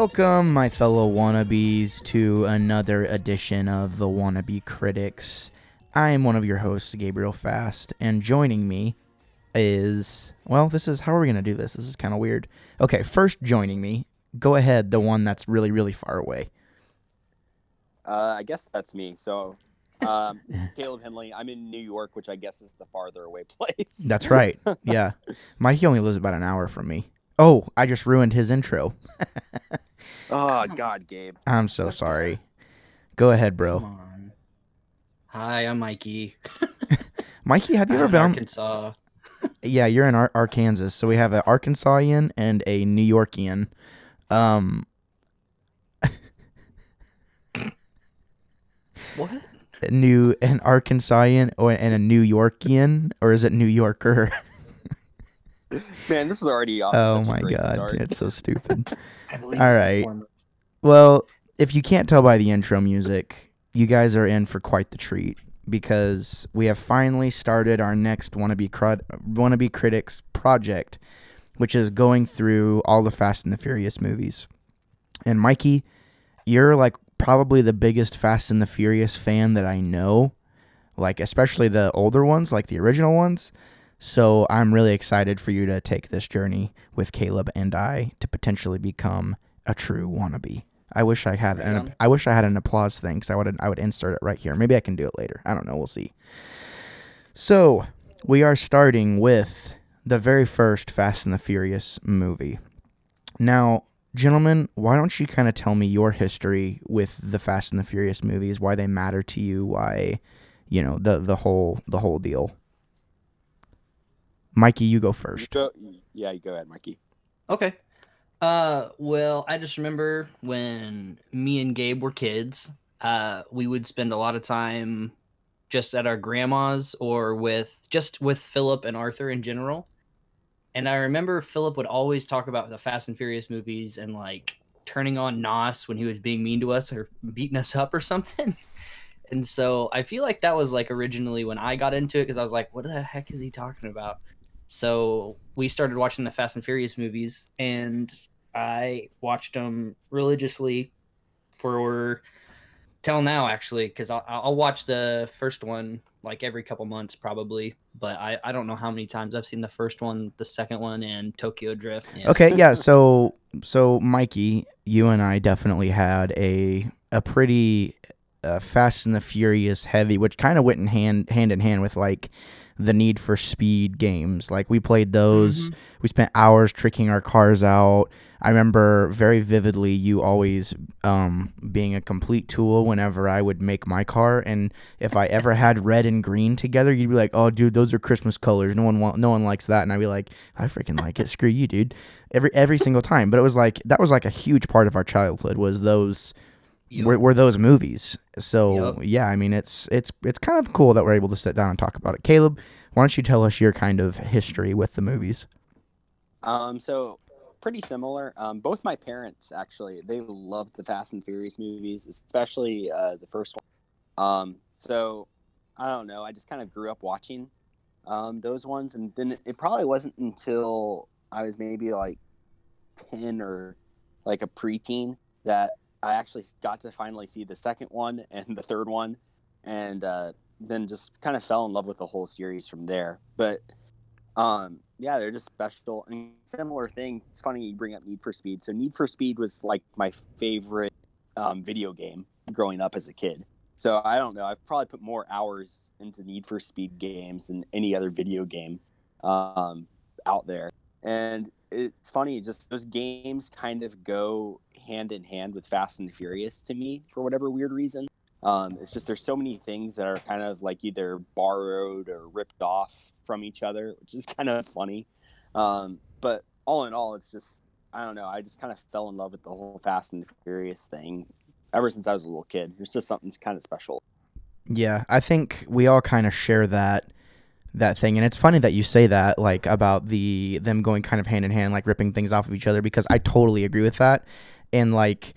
Welcome, my fellow wannabes, to another edition of the Wannabe Critics. I am one of your hosts, Gabriel Fast, and joining me is well, this is how are we gonna do this? This is kind of weird. Okay, first joining me, go ahead, the one that's really, really far away. Uh, I guess that's me. So, um, this is Caleb Henley. I'm in New York, which I guess is the farther away place. That's right. Yeah, Mikey only lives about an hour from me. Oh, I just ruined his intro. Oh God, Gabe. I'm so sorry. Go ahead, Come bro. on. Hi, I'm Mikey. Mikey, have you I'm ever been? Arkansas? Yeah, you're in Ar- Arkansas, so we have an Arkansasian and a New Yorkian. Um, What? a new an Arkansasian or and a New Yorkian, or is it New Yorker? Man, this is already off. oh my god, start. it's so stupid. I believe All right. Well, if you can't tell by the intro music, you guys are in for quite the treat because we have finally started our next wannabe crud wannabe critics project, which is going through all the Fast and the Furious movies. And Mikey, you're like probably the biggest Fast and the Furious fan that I know, like especially the older ones, like the original ones. So I'm really excited for you to take this journey with Caleb and I to potentially become a true wannabe. I wish I had Right an. I wish I had an applause thing because I would I would insert it right here. Maybe I can do it later. I don't know. We'll see. So we are starting with the very first Fast and the Furious movie. Now, gentlemen, why don't you kind of tell me your history with the Fast and the Furious movies? Why they matter to you? Why, you know, the the whole the whole deal. Mikey, you go You first. go, yeah, you go ahead, Mikey. Okay. Uh, well, I just remember when me and Gabe were kids, uh, we would spend a lot of time just at our grandma's or with just with Philip and Arthur in general. And I remember Philip would always talk about the Fast and Furious movies and like turning on Nos when he was being mean to us or beating us up or something. And so I feel like that was like originally when I got into it because I was like, what the heck is he talking about? So we started watching the Fast and Furious movies, and I watched them religiously for till now, actually, because I'll, I'll watch the first one like every couple months, probably. But I, I don't know how many times I've seen the first one, the second one, and Tokyo Drift. and- Okay, yeah. So so Mikey, you and I definitely had a a pretty uh, Fast and the Furious heavy, which kind of went in hand hand in hand with like the Need for Speed games. Like we played those. Mhm. We spent hours tricking our cars out. I remember very vividly you always um, being a complete tool whenever I would make my car, and if I ever had red and green together, you'd be like, "Oh, dude, those are Christmas colors. No one want, no one likes that," and I'd be like, "I freaking like it. Screw you, dude." Every every single time. But it was like that was like a huge part of our childhood was those Yup. were, were those movies. So Yup. yeah, I mean it's it's it's kind of cool that we're able to sit down and talk about it. Caleb, why don't you tell us your kind of history with the movies? Um, so pretty similar. Um, both my parents actually they loved the Fast and Furious movies, especially uh, the first one. Um, so I don't know. I just kind of grew up watching um, those ones, and then it probably wasn't until I was maybe like ten or like a preteen that I actually got to finally see the second one and the third one, and uh, then just kind of fell in love with the whole series from there. But um, yeah, they're just special and similar thing. It's funny you bring up Need for Speed. So Need for Speed was like my favorite um, video game growing up as a kid. So I don't know. I've probably put more hours into Need for Speed games than any other video game um, out there. And it's funny, just those games kind of go hand in hand with Fast and Furious to me for whatever weird reason. Um, it's just there's so many things that are kind of like either borrowed or ripped off from each other, which is kind of funny. Um, but all in all, it's just I don't know. I just kind of fell in love with the whole Fast and Furious thing ever since I was a little kid. There's just something kind of special. Yeah, I think we all kind of share that that thing and it's funny that you say that like about the them going kind of hand in hand like ripping things off of each other because I totally agree with that. And like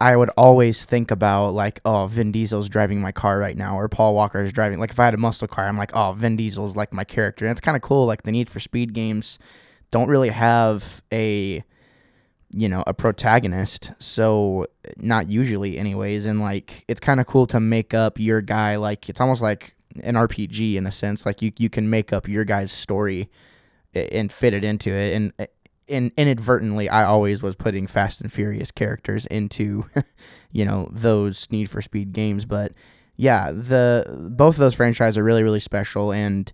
I would always think about like, oh, Vin Diesel's driving my car right now, or Paul Walker is driving. Like if I had a muscle car, I'm like, oh, Vin Diesel's like my character. And it's kind of cool. Like the Need for Speed games don't really have a you know, a protagonist. So not usually anyways and like it's kind of cool to make up your guy like it's almost like an RPG in a sense like you you can make up your guy's story and fit it into it. And in inadvertently I always was putting Fast and Furious characters into you know those Need for Speed games. But yeah the both of those franchises are really really special. And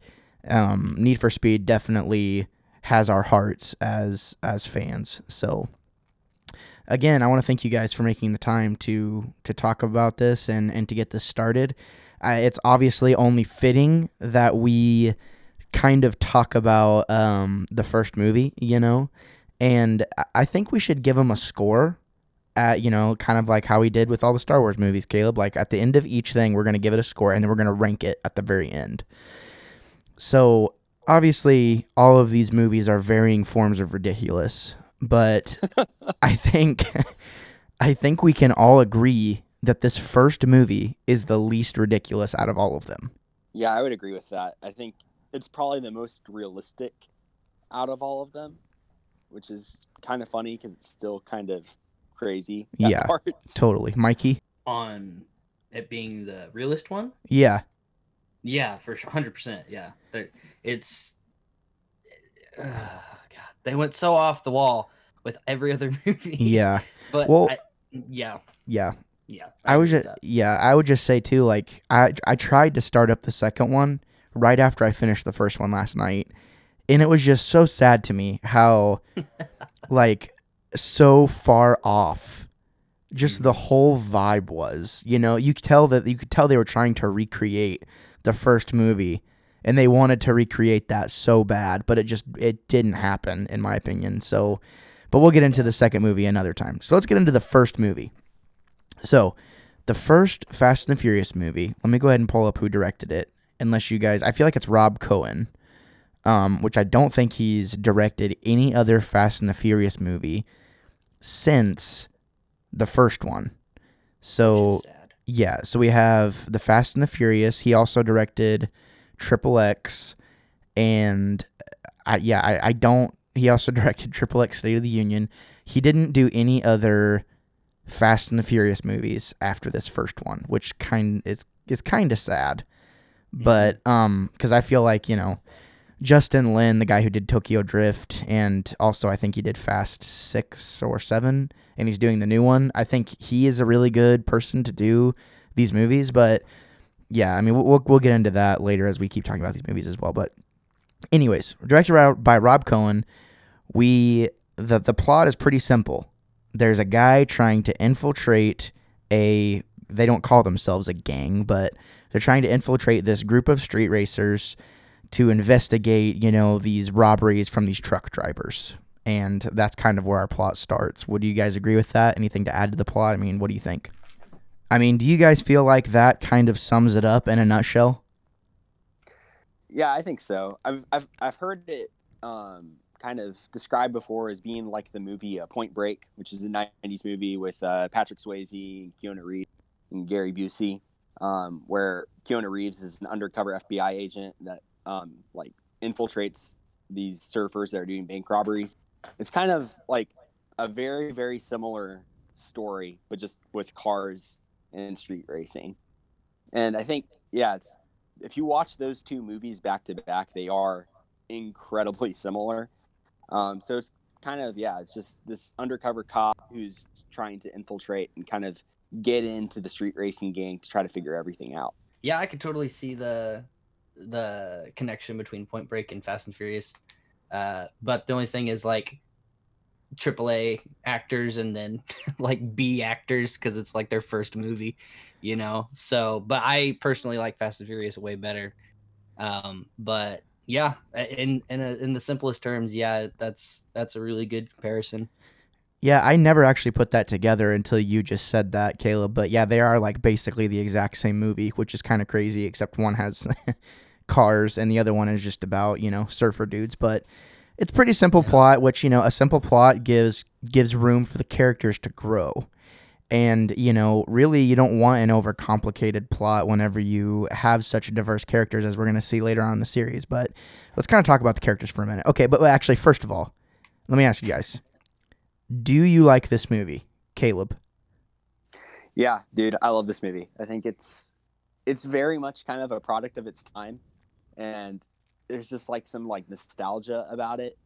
um, Need for Speed definitely has our hearts as as fans. So again, I want to thank you guys for making the time to to talk about this and and to get this started. Uh, it's obviously only fitting that we kind of talk about um, the first movie, you know, and I- think we should give them a score. At, you know, kind of like how we did with all the Star Wars movies, Caleb. Like at the end of each thing, we're going to give it a score and then we're going to rank it at the very end. So, obviously, all of these movies are varying forms of ridiculous, but I think I think we can all agree that this first movie is the least ridiculous out of all of them. Yeah, I would agree with that. I think it's probably the most realistic out of all of them, which is kind of funny because it's still kind of crazy. Yeah, parts. Totally. Mikey? On it being the realist one, Yeah. yeah, for sure, hundred percent, yeah. It's uh, God, they went so off the wall with every other movie. Yeah. but Well- I, yeah, Yeah. Yeah. I was just that. yeah, I would just say too like I I tried to start up the second one right after I finished the first one last night. And it was just so sad to me how like so far off just the mm-hmm. whole vibe was. You know, you could tell that you could tell they were trying to recreate the first movie and they wanted to recreate that so bad, but it just it didn't happen in my opinion. So but we'll get into the second movie another time. So let's get into the first movie. So, the first Fast and the Furious movie, let me go ahead and pull up who directed it. Unless you guys, I feel like it's Rob Cohen, um, which I don't think he's directed any other Fast and the Furious movie since the first one. So, yeah, so we have the Fast and the Furious. He also directed Triple X, and I yeah I, I don't. He also directed Triple X State of the Union. He didn't do any other Fast and the Furious movies after this first one, which kind is is kind of sad. But um, because I feel like you know. Justin Lin, the guy who did Tokyo Drift, and also I think he did Fast Six or Seven, and he's doing the new one. I think he is a really good person to do these movies, but yeah, I mean we'll we'll, we'll get into that later as we keep talking about these movies as well. But anyways, directed by- by Rob Cohen, we the the plot is pretty simple. There's a guy trying to infiltrate a they don't call themselves a gang, but they're trying to infiltrate this group of street racers to investigate, you know, these robberies from these truck drivers. And that's kind of where our plot starts. Would you guys agree with that? Anything to add to the plot? I mean, what do you think? I mean, do you guys feel like that kind of sums it up in a nutshell? Yeah, I think so. I've I've I've heard it um, kind of described before as being like the movie uh, Point Break, which is a '90s movie with uh, Patrick Swayze, Keanu Reeves, and Gary Busey, um, where Keanu Reeves is an undercover FBI agent that um, like infiltrates these surfers that are doing bank robberies. It's kind of like a very very similar story, but just with cars and street racing. And I think yeah, it's if you watch those two movies back to back, they are incredibly similar. Um, so it's kind of yeah, it's just this undercover cop who's trying to infiltrate and kind of get into the street racing gang to try to figure everything out. Yeah, I could totally see the the connection between Point Break and Fast and Furious. Uh, but the only thing is like AAA actors and then like B actors because it's like their first movie, you know. So, but I personally like Fast and Furious way better. Um, but yeah, in in a, in the simplest terms, yeah, that's that's a really good comparison. Yeah, I never actually put that together until you just said that, Caleb. But yeah, they are like basically the exact same movie, which is kind of crazy, except one has cars and the other one is just about, you know, surfer dudes. But it's pretty simple Yeah. plot, which, you know, a simple plot gives gives room for the characters to grow. And, you know, really you don't want an overcomplicated plot whenever you have such diverse characters as we're gonna see later on in the series. But let's kind of talk about the characters for a minute. Okay, but actually first of all, let me ask you guys Do you like this movie, Caleb? Yeah, dude, I love this movie. I think it's it's very much kind of a product of its time, and there's just like some like nostalgia about it.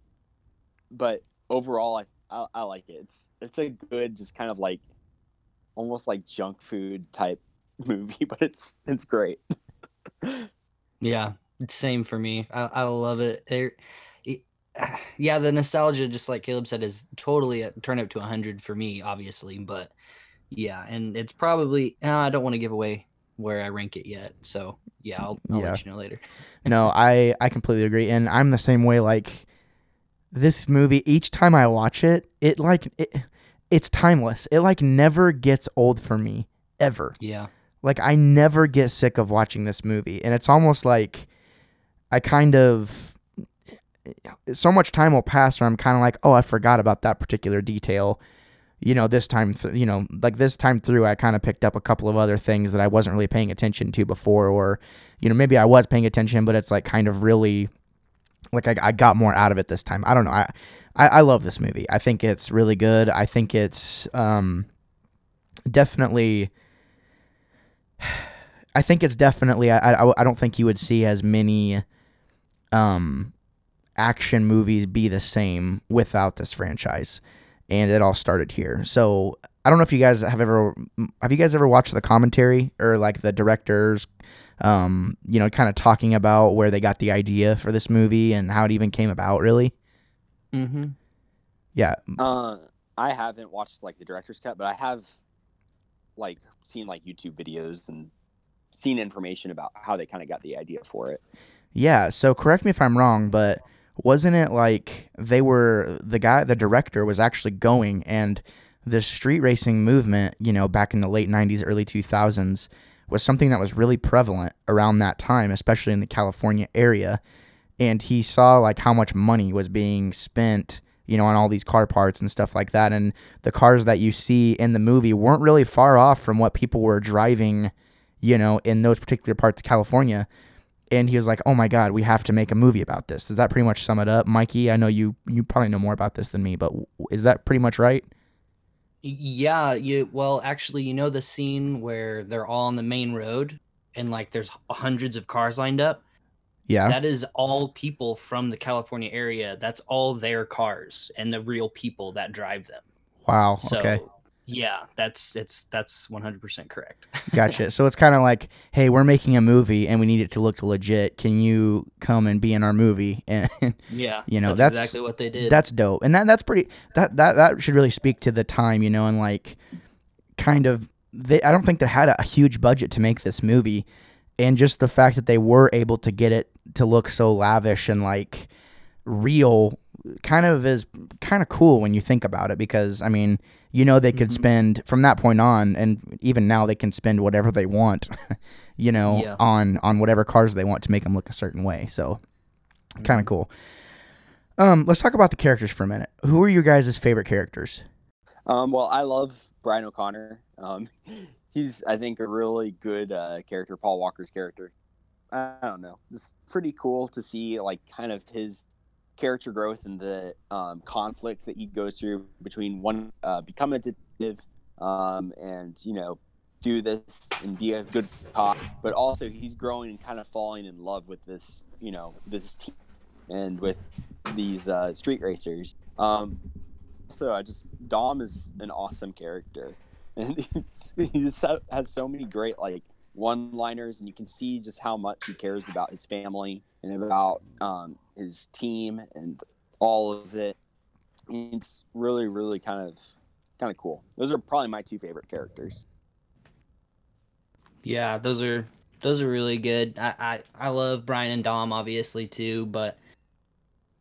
But overall, I I, I like it. It's it's a good, just kind of like almost like junk food type movie, but it's it's great. Yeah, same for me. I, I love it. It- it- Yeah, the nostalgia, just like Caleb said, is totally a turn up to 100 for me, obviously. But yeah, and it's probably, uh, I don't want to give away where I rank it yet. So yeah, I'll, I'll Yeah. let you know later. no, I I completely agree, and I'm the same way. Like this movie, each time I watch it, it like it, it's timeless. It like never gets old for me ever. Yeah. Like I never get sick of watching this movie, and it's almost like I kind of so much time will pass where I'm kind of like, oh, I forgot about that particular detail. You know, this time, th- you know, like this time through, I kind of picked up a couple of other things that I wasn't really paying attention to before, or, you know, maybe I was paying attention, but it's like kind of really, like I, I got more out of it this time. I don't know. I, I, I love this movie. I think it's really good. I think it's um, definitely. I think it's definitely. I, I I don't think you would see as many, um, action movies be the same without this franchise, and it all started here. So I don't know if you guys have ever have you guys ever watched the commentary or like the directors, um, you know, kind of talking about where they got the idea for this movie and how it even came about. Really, Mm-hmm. yeah, Uh, I haven't watched like the director's cut, but I have like seen like YouTube videos and seen information about how they kind of got the idea for it. Yeah, so correct me if I'm wrong, but wasn't it like they were the guy the director was actually going and the street racing movement, you know, back in the late 90s, early 2000s was something that was really prevalent around that time, especially in the California area. And he saw like how much money was being spent, you know, on all these car parts and stuff like that. And the cars that you see in the movie weren't really far off from what people were driving, you know, in those particular parts of California and he was like, "Oh my God, we have to make a movie about this." Does that pretty much sum it up, Mikey? I know you you probably know more about this than me, but is that pretty much right? Yeah, you well actually you know the scene where they're all on the main road and like there's hundreds of cars lined up? Yeah. That is all people from the California area. That's all their cars and the real people that drive them. wow. So okay. yeah, that's it's that's 100% correct. Gotcha. so it's kind of like, hey, we're making a movie and we need it to look legit. Can you come and be in our movie? And yeah. You know, that's, that's- exactly what they did. that's dope. And that that's pretty that that that should really speak to the time, you know, and like kind of they I don't think they had a, a huge budget to make this movie and just the fact that they were able to get it to look so lavish and like real kind of is kind of cool when you think about it because I mean, you know they could Mhm. spend from that point on and even now they can spend whatever they want, you know, Yeah. on on whatever cars they want to make them look a certain way. So kind Mhm. of cool. Um, let's talk about the characters for a minute. Who are your guys' favorite characters? Um, well, I love Brian O'Connor. Um, he's, I think, a really good uh, character. Paul Walker's character. I don't know, It's pretty cool to see like kind of his character growth and the um, conflict that he goes through between one uh, become a detective um, and you know do this and be a good cop, but also he's growing and kind of falling in love with this you know this team and with these uh, street racers. Um, so I just Dom is an awesome character, and he just has so many great like one-liners, and you can see just how much he cares about his family and about um, his team and all of it. It's really, really kind of kind of cool. Those are probably my two favorite characters. Yeah, those are those are really good. I, I I love Brian and Dom obviously too, but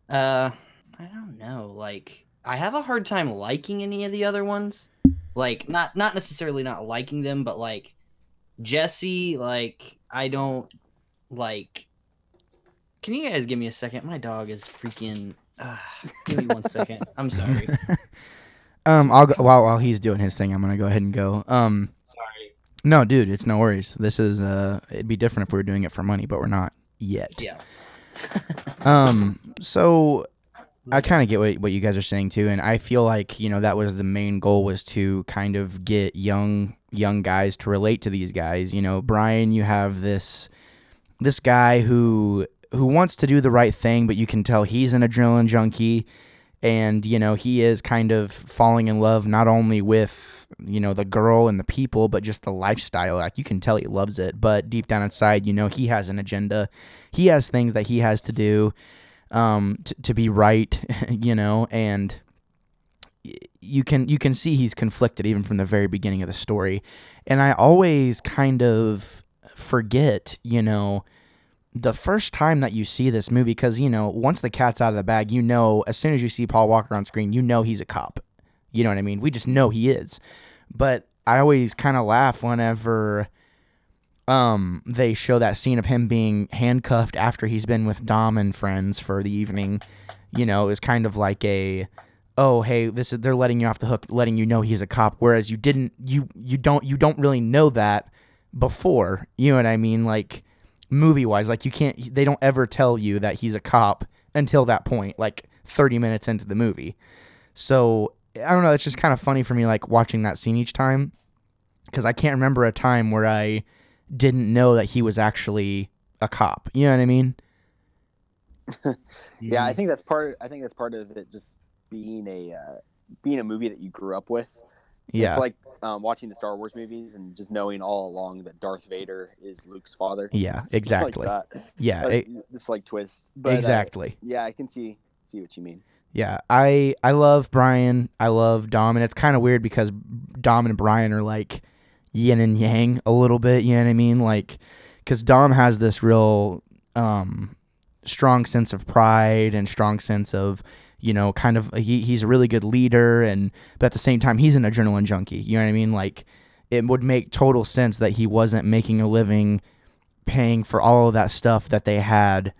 uh I don't know. Like I have a hard time liking any of the other ones. Like not not necessarily not liking them, but like Jesse, like I don't like Can you guys give me a second? My dog is freaking uh, give me one second. I'm sorry. Um, I'll go while while he's doing his thing. I'm gonna go ahead and go. Um, Sorry. no, dude, it's no worries. This is uh, it'd be different if we were doing it for money, but we're not yet. Yeah. Um, so I kind of get what, what you guys are saying too, and I feel like you know that was the main goal was to kind of get young young guys to relate to these guys. You know, Brian, you have this this guy who who wants to do the right thing, but you can tell he's an adrenaline junkie, and you know he is kind of falling in love not only with you know the girl and the people, but just the lifestyle. Like you can tell he loves it, but deep down inside, you know he has an agenda. He has things that he has to do um, t- to be right, you know, and you can you can see he's conflicted even from the very beginning of the story, and I always kind of forget, you know, the first time that you see this movie because you know once the cat's out of the bag, you know as soon as you see Paul Walker on screen, you know he's a cop. You know what I mean? We just know he is, but I always kind of laugh whenever um they show that scene of him being handcuffed after he's been with Dom and friends for the evening, you know, is kind of like a oh hey this is they're letting you off the hook letting you know he's a cop. Whereas you didn't you you don't you don't really know that before. You know what i mean? Like movie wise like you can't they don't ever tell you that he's a cop until that point like 30 minutes into the movie. So i don't know it's just kind of funny for me like watching that scene each time because i can't remember a time where i didn't know that he was actually a cop you know what i mean Yeah, I think that's part. I think that's part of it. Just being a uh, being a movie that you grew up with. yeah It's like um, watching the Star Wars movies and just knowing all along that Darth Vader is Luke's father. Yeah, Stuff like exactly. yeah it- it's like twist. But, uh, exactly yeah, I can see see what you mean. Yeah, I I love Brian. I love Dom, and it's kind of weird because Dom and Brian are like yin and yang a little bit. You know what I mean? Like, because Dom has this real um strong sense of pride and strong sense of you know kind of he he's a really good leader, and but at the same time he's an adrenaline junkie. You know what I mean? Like, it would make total sense that he wasn't making a living paying for all of that stuff that they had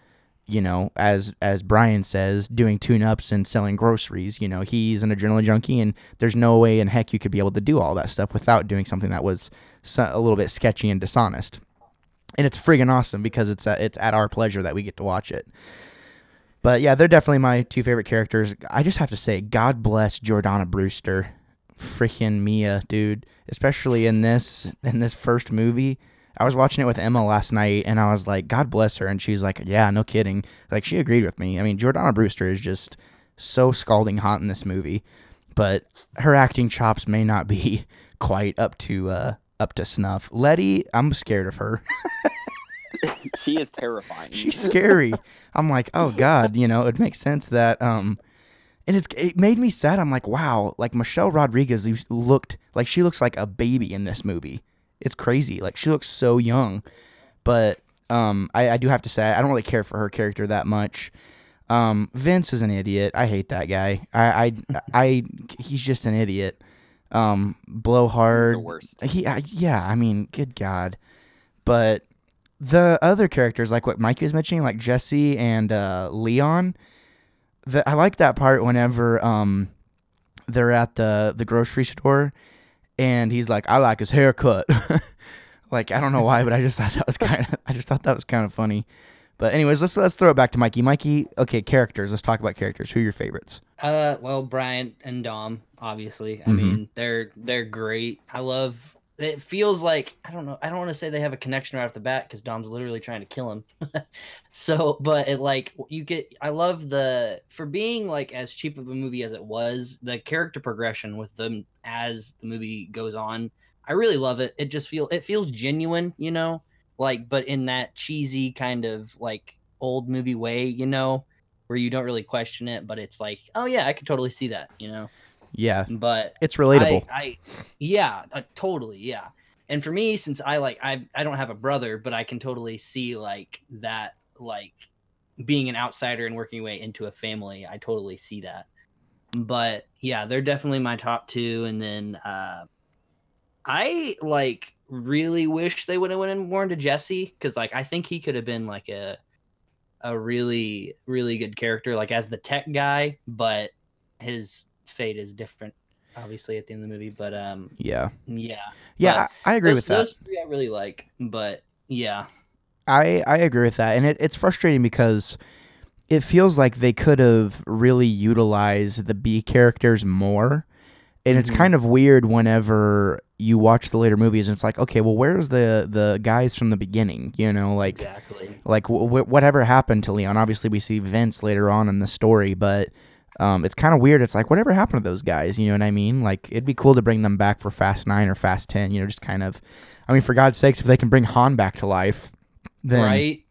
you know, as as Brian says, doing tune-ups and selling groceries. You know, he's an adrenaline junkie, and there's no way in heck you could be able to do all that stuff without doing something that was a little bit sketchy and dishonest. And it's friggin' awesome because it's at, it's at our pleasure that we get to watch it. But yeah, they're definitely my two favorite characters. I just have to say, God bless Jordana Brewster, freaking Mia, dude. Especially in this in this first movie. I was watching it with Emma last night, and I was like, "God bless her," and she's like, "Yeah, no kidding." Like she agreed with me. I mean, Jordana Brewster is just so scalding hot in this movie, but her acting chops may not be quite up to uh, up to snuff. Letty, I'm scared of her. She is terrifying. She's scary. I'm like, oh god, you know, it makes sense that um, and it's it made me sad. I'm like, wow, like Michelle Rodriguez looked like she looks like a baby in this movie. It's crazy. Like she looks so young, but um, I, I do have to say I don't really care for her character that much. Um, Vince is an idiot. I hate that guy. I I, I he's just an idiot. Um, blowhard. the worst. He, I, yeah, I mean, good God. But the other characters, like what Mikey was mentioning, like Jesse and uh, Leon, the, I like that part whenever um, they're at the, the grocery store and he's like, I like his haircut. like, I don't know why, but I just thought that was kind of, I just thought that was kind of funny. But anyways, let's let's throw it back to Mikey. Mikey, okay, characters. Let's talk about characters. Who are your favorites? Uh, well, Brian and Dom, obviously. I Mhm. mean, they're they're great. I love. It feels like I don't know. I don't want to say they have a connection right off the bat because Dom's literally trying to kill him. so, but it like you get. I love the for being like as cheap of a movie as it was. The character progression with them as the movie goes on. I really love it. It just feel it feels genuine, you know, like but in that cheesy kind of like old movie way, you know where you don't really question it, but it's like, oh yeah, I could totally see that, you know. Yeah, But it's relatable. I, I yeah, uh, totally, yeah. And for me, since I like I I don't have a brother, but I can totally see like that like being an outsider and working your way into a family. I totally see that. But yeah, they're definitely my top two. And then uh I like really wish they would have went more into Jesse because like I think he could have been like a a really really good character like as the tech guy, but his fate is different obviously at the end of the movie. But um yeah, yeah. yeah, I, I agree those, with that. Those three I really like, but yeah. I I agree with that, and it, it's frustrating because it feels like they could have really utilized the B characters more. And it's Mhm. kind of weird whenever you watch the later movies and it's like, okay, well, where's the the guys from the beginning? You know, like exactly. like w- w- whatever happened to Leon. Obviously, we see Vince later on in the story, but um, it's kind of weird. It's like whatever happened to those guys? You know what I mean? Like it'd be cool to bring them back for Fast Nine or Fast Ten. You know, just kind of. I mean, for God's sakes, if they can bring Han back to life, then right?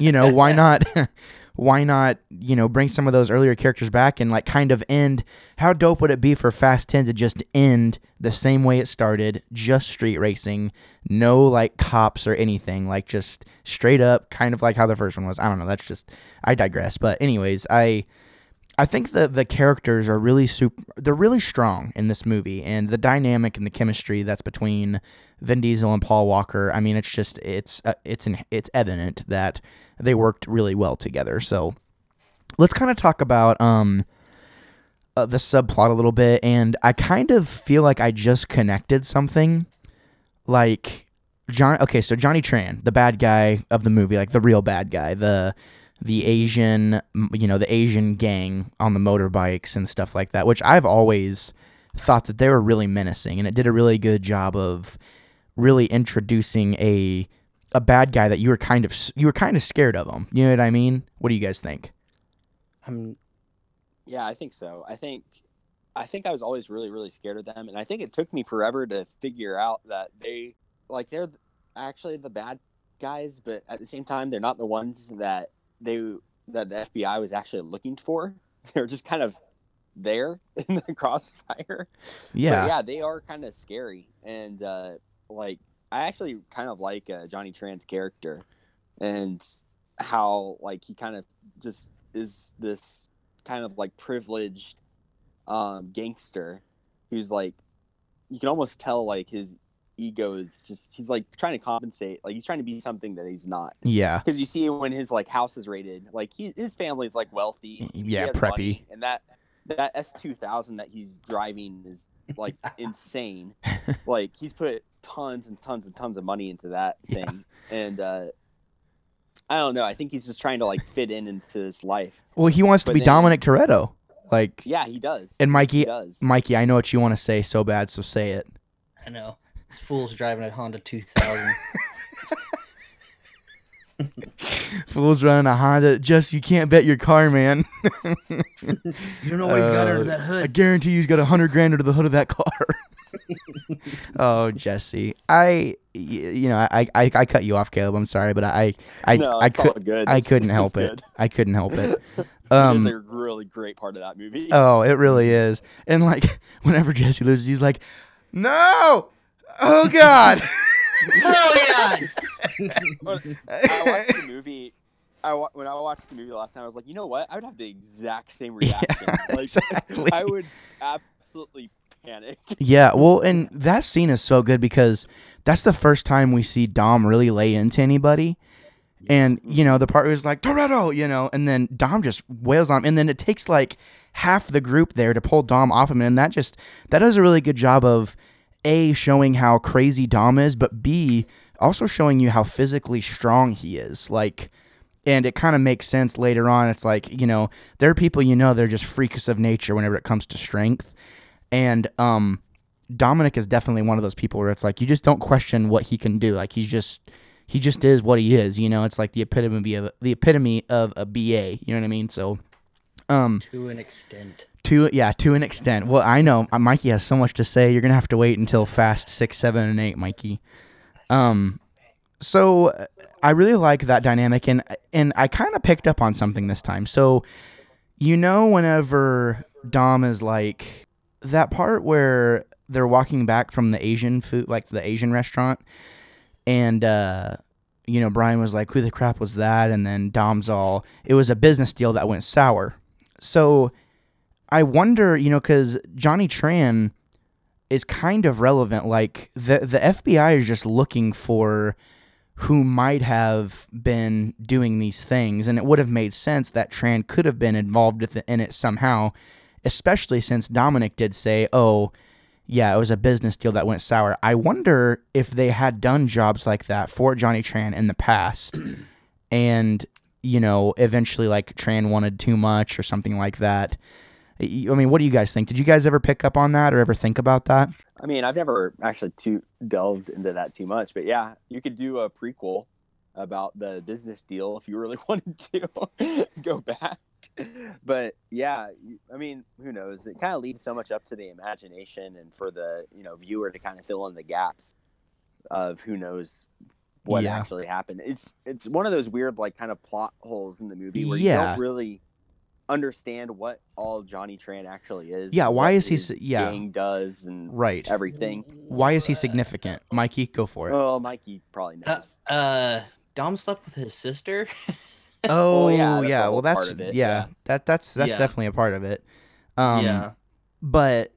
you know why not? why not? You know, bring some of those earlier characters back and like kind of end. How dope would it be for Fast Ten to just end the same way it started, just street racing, no like cops or anything, like just straight up, kind of like how the first one was. I don't know. That's just I digress. But anyways, I I think that the characters are really super. They're really strong in this movie, and the dynamic and the chemistry that's between Vin Diesel and Paul Walker. I mean, it's just it's uh, it's an, it's evident that they worked really well together. So let's kind of talk about um uh, the subplot a little bit, and I kind of feel like I just connected something, like John. Okay, so Johnny Tran, the bad guy of the movie, like the real bad guy, the the Asian, you know, the Asian gang on the motorbikes and stuff like that, which I've always thought that they were really menacing, and it did a really good job of really introducing a a bad guy that you were kind of you were kind of scared of him. You know what I mean? What do you guys think? I'm Yeah, I think so. I think I think I was always really really scared of them and I think it took me forever to figure out that they like they're actually the bad guys, but at the same time they're not the ones that they that the FBI was actually looking for. They're just kind of there in the crossfire. Yeah. But yeah, they are kind of scary, and uh, like I actually kind of like uh, Johnny Tran's character, and how like he kind of just is this kind of like privileged um, gangster who's like you can almost tell like his ego is just he's like trying to compensate like he's trying to be something that he's not Yeah. because you see when his like house is raided like he his family's like wealthy Yeah, preppy. money, and that that s2000 that he's driving is like insane like he's put tons and tons and tons of money into that Yeah. thing and uh i don't know i think he's just trying to like fit in into this life Well, he wants to But be then- Dominic Toretto. Like yeah he does and he Mikey does Mikey, I know what you want to say so bad, so say it. I know. This fool's driving a Honda 2000. Fool's running a Honda. Just you can't bet your car, man. you don't know what he's got under Uh, that I guarantee you he's got a hundred grand under the hood of that car. oh, Jesse, I, you know, I, I, I cut you off, Caleb. I'm sorry, but I, I, no, I it's could, all good. I It's- couldn't it's help it. good. I couldn't help it. it Um, is a really great part of that movie oh, it really is. And like, whenever Jesse loses, he's like, "No, oh God." Hell yeah! I watched the movie. I when I watched the movie last time, I was like, you know what? I would have the exact same reaction. Yeah, like, exactly. I would absolutely panic. Yeah, well, and that scene is so good because that's the first time we see Dom really lay into anybody. And, mm-hmm. you know, the part was like, Toretto, you know, and then Dom just wails on him. And then it takes like half the group there to pull Dom off him. And that just, that does a really good job of A, showing how crazy Dom is, but B, also showing you how physically strong he is. Like, and it kind of makes sense later on. It's like, you know, there are people you know, they're just freaks of nature whenever it comes to strength. And, um, Dominic is definitely one of those people where it's like you just don't question what he can do. Like he's just he just is what he is. You know, it's like the epitome of the epitome of a BA. You know what I mean? So, um, to an extent. to yeah, to an extent. Well, I know uh, Mikey has so much to say. You're gonna have to wait until Fast Six, Seven, and Eight, Mikey. Um, so uh, I really like that dynamic, and and I kind of picked up on something this time. So, you know, whenever Dom is like that part where they're walking back from the Asian food, like the Asian restaurant, and uh, you know, Brian was like, "Who the crap was that?" And then Dom's all, "It was a business deal that went sour." So I wonder, you know, because Johnny Tran is kind of relevant. Like the the FBI is just looking for who might have been doing these things, and it would have made sense that Tran could have been involved in it somehow, especially since Dominic did say, "Oh." Yeah, it was a business deal that went sour. I wonder if they had done jobs like that for Johnny Tran in the past, and you know, eventually like Tran wanted too much or something like that. I mean, what do you guys think? Did you guys ever pick up on that or ever think about that? I mean, I've never actually too delved into that too much, but yeah, you could do a prequel about the business deal if you really wanted to go back. But yeah, I mean, who knows? It kind of leaves so much up to the imagination and for the you know viewer to kind of fill in the gaps of who knows what Yeah. actually happened. It's it's one of those weird like kind of plot holes in the movie where you Yeah. don't really understand what all Johnny Tran actually is. Yeah, why is he yeah. gang does and Right. everything. Why is he significant? Mikey, go for it. Well, Mikey probably Uh, knows. uh, Dom slept with his sister. Oh, yeah, yeah. a well, that's part of it, yeah, yeah. That that's that's Yeah. definitely a part of it. Um, yeah. but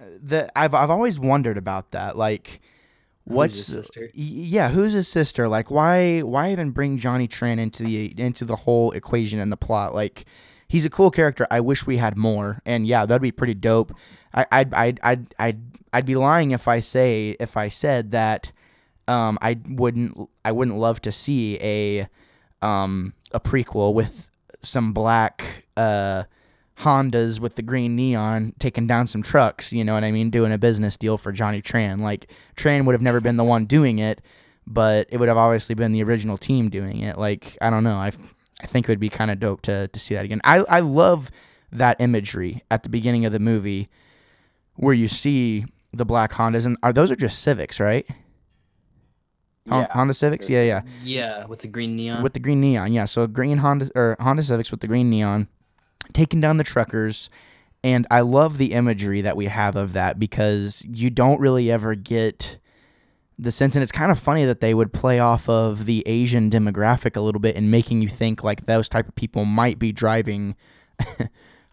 uh, the I've I've always wondered about that. Like, Who's what's his sister? y- yeah? Who's his sister? Like, why why even bring Johnny Tran into the into the whole equation and the plot? Like, he's a cool character. I wish we had more. And yeah, that'd be pretty dope. I I'd I'd I'd I'd, I'd be lying if I say if I said that. Um, I wouldn't I wouldn't love to see a um a prequel with some black uh Hondas with the green neon taking down some trucks, you know what I mean, doing a business deal for Johnny Tran. Like Tran would have never been the one doing it, but it would have obviously been the original team doing it. Like I don't know, I I think it would be kind of dope to to see that again. I I love that imagery at the beginning of the movie where you see the black Hondas and are those are just Civics, right? Hon- Yeah, Honda Civics? Yeah, yeah. Yeah, with the green neon. With the green neon, yeah. So green Honda or Honda Civics with the green neon, taking down the truckers, and I love the imagery that we have of that because you don't really ever get the sense, and it's kind of funny that they would play off of the Asian demographic a little bit and making you think like those type of people might be driving